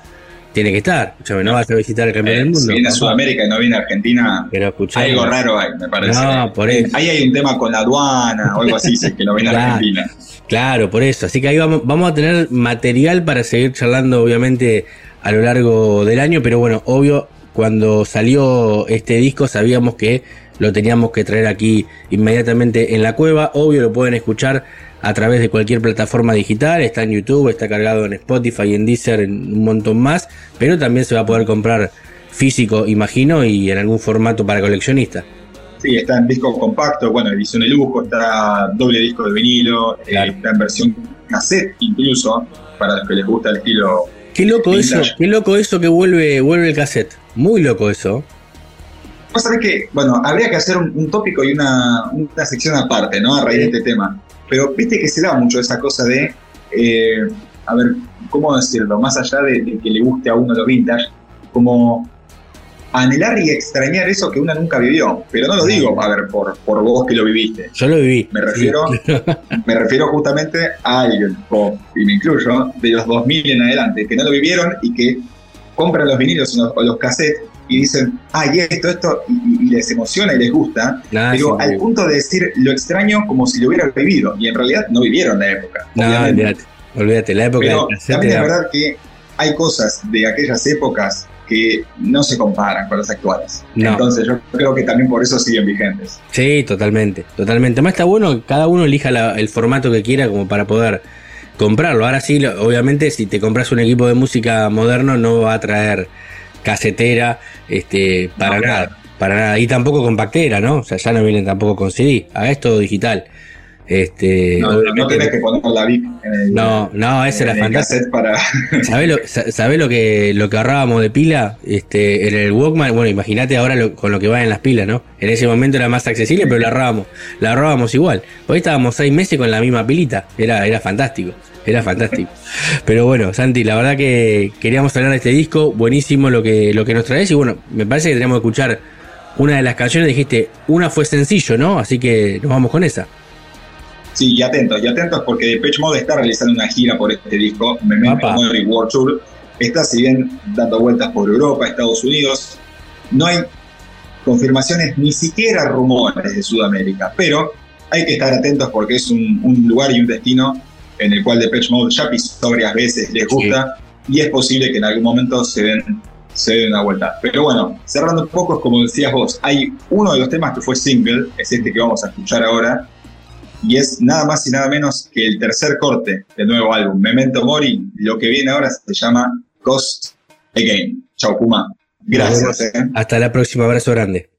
tiene que estar. Escúchame, no vas a visitar el campeón del mundo. Si viene a Sudamérica y no viene a Argentina, Pero algo raro hay, me parece. No, por eso. Ahí hay un tema con la aduana o algo así, que no viene a Argentina. Claro, por eso. Así que ahí vamos, vamos a tener material para seguir charlando, obviamente, a lo largo del año. Pero bueno, obvio, cuando salió este disco sabíamos que lo teníamos que traer aquí inmediatamente en la cueva. Obvio lo pueden escuchar a través de cualquier plataforma digital, está en YouTube, está cargado en Spotify, en Deezer, en un montón más, pero también se va a poder comprar físico, imagino, y en algún formato para coleccionista. Sí, está en disco compacto, bueno, edición de lujo, está doble disco de vinilo, eh, está en versión cassette incluso, para los que les gusta el estilo. Qué loco eso, qué loco eso que vuelve, vuelve el cassette. Muy loco eso. Sabés que, bueno, habría que hacer un, tópico y una, sección aparte, ¿no? A raíz de este tema. Pero viste que se da mucho esa cosa de, eh, a ver, ¿cómo decirlo? Más allá de, que le guste a uno lo vintage, como anhelar y extrañar eso que uno nunca vivió. Pero no lo digo, a ver, por, por vos que lo viviste. Yo lo viví. Me refiero, me refiero justamente a alguien, y me incluyo, de los 2000 en adelante, que no lo vivieron y que compran los vinilos o los cassettes y dicen, ay, esto, esto, y, les emociona y les gusta, pero al punto de decir lo extraño como si lo hubieran vivido, y en realidad no vivieron la época. No, olvídate, olvídate, la época pero También es verdad que hay cosas de aquellas épocas que no se comparan con las actuales. Entonces yo creo que también por eso siguen vigentes. Sí, totalmente, totalmente. Más está bueno que cada uno elija el formato que quiera como para poder comprarlo. Ahora sí, obviamente, si te compras un equipo de música moderno, no va a traer casetera, este, para nada, para nada. Y tampoco compactera, ¿no? O sea, ya no vienen tampoco con CD. Haga es todo digital. Este, no, no tenés que poner la en el, No, no, ese era fantástico. Para... ¿Sabés, lo, lo, que, lo que ahorrábamos de pila este, en el Walkman? Bueno, imagínate ahora con lo que va en las pilas, ¿no? En ese momento era más accesible, pero la ahorrábamos, la ahorrábamos igual. Hoy estábamos seis meses con la misma pilita. Era, era fantástico. Era fantástico. Pero bueno, Santi, la verdad que queríamos hablar de este disco. Buenísimo lo que, lo que nos traes. Y bueno, me parece que tenemos que escuchar una de las canciones. Dijiste, una fue sencillo, ¿no? Así que nos vamos con esa. Sí, y atentos, y atentos porque Depeche Mode está realizando una gira por este disco, Mori World Tour. Está, si bien, dando vueltas por Europa, Estados Unidos. No hay confirmaciones, ni siquiera rumores de Sudamérica, pero hay que estar atentos porque es un, lugar y un destino en el cual Depeche Mode ya pisó varias veces, les gusta, y es posible que en algún momento se den, se den una vuelta. Pero bueno, cerrando un poco, como decías vos, hay uno de los temas que fue single, es este que vamos a escuchar ahora, y es nada más y nada menos que el tercer corte del nuevo álbum, Memento Mori. Lo que viene ahora se llama Ghost Again. Chau, Puma. Gracias. Eh. Hasta la próxima. Abrazo grande.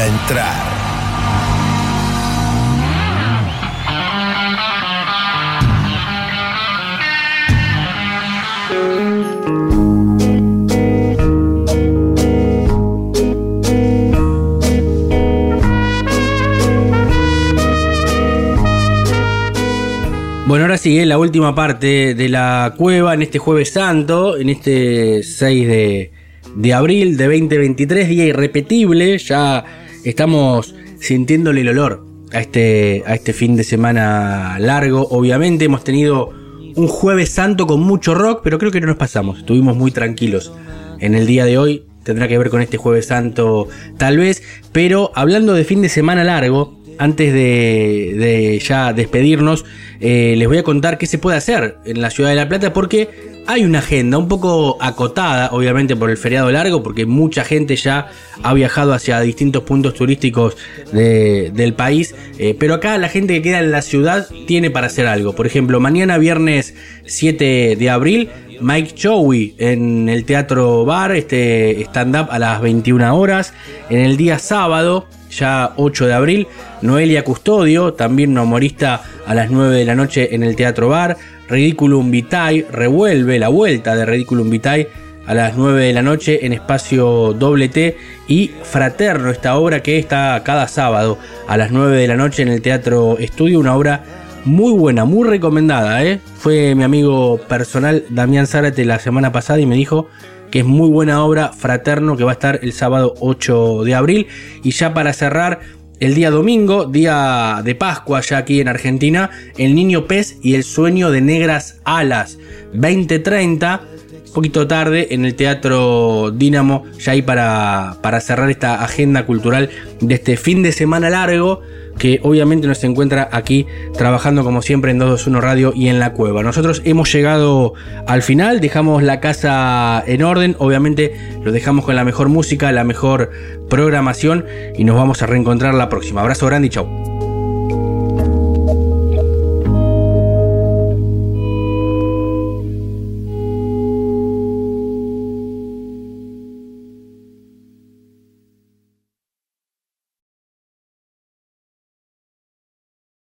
A entrar. Bueno, ahora sigue la última parte de la cueva en este jueves santo, en este 6 de, abril de 2023, día irrepetible, ya estamos sintiéndole el olor a este, a este fin de semana largo, obviamente hemos tenido un jueves santo con mucho rock, pero creo que no nos pasamos, estuvimos muy tranquilos. En el día de hoy, tendrá que ver con este jueves santo tal vez, pero hablando de fin de semana largo, antes de, ya despedirnos, eh, les voy a contar qué se puede hacer en la ciudad de La Plata porque hay una agenda un poco acotada, obviamente por el feriado largo, porque mucha gente ya ha viajado hacia distintos puntos turísticos del país, eh, pero acá la gente que queda en la ciudad tiene para hacer algo. Por ejemplo, mañana viernes 7 de abril Mike Chowi en el Teatro Bar, este stand-up a las 21 horas. En el día sábado, ya 8 de abril, Noelia Custodio, también humorista a las 9 de la noche en el Teatro Bar. Ridiculum Vitae revuelve la vuelta de Ridiculum Vitae a las 9 de la noche en espacio doble T y Fraterno, esta obra que está cada sábado a las 9 de la noche en el Teatro Estudio, una obra muy buena, muy recomendada. ¿eh? Fue mi amigo personal Damián Zárate la semana pasada y me dijo que es muy buena obra Fraterno que va a estar el sábado 8 de abril. Y ya para cerrar, el día domingo, día de Pascua ya aquí en Argentina, El Niño Pez y el Sueño de Negras Alas, 2030 poquito tarde en el Teatro Dínamo, ya ahí para, para cerrar esta agenda cultural de este fin de semana largo que obviamente nos encuentra aquí trabajando como siempre en 221 Radio y en la cueva. Nosotros hemos llegado al final, dejamos la casa en orden, obviamente lo dejamos con la mejor música, la mejor programación y nos vamos a reencontrar la próxima. Abrazo grande y chau.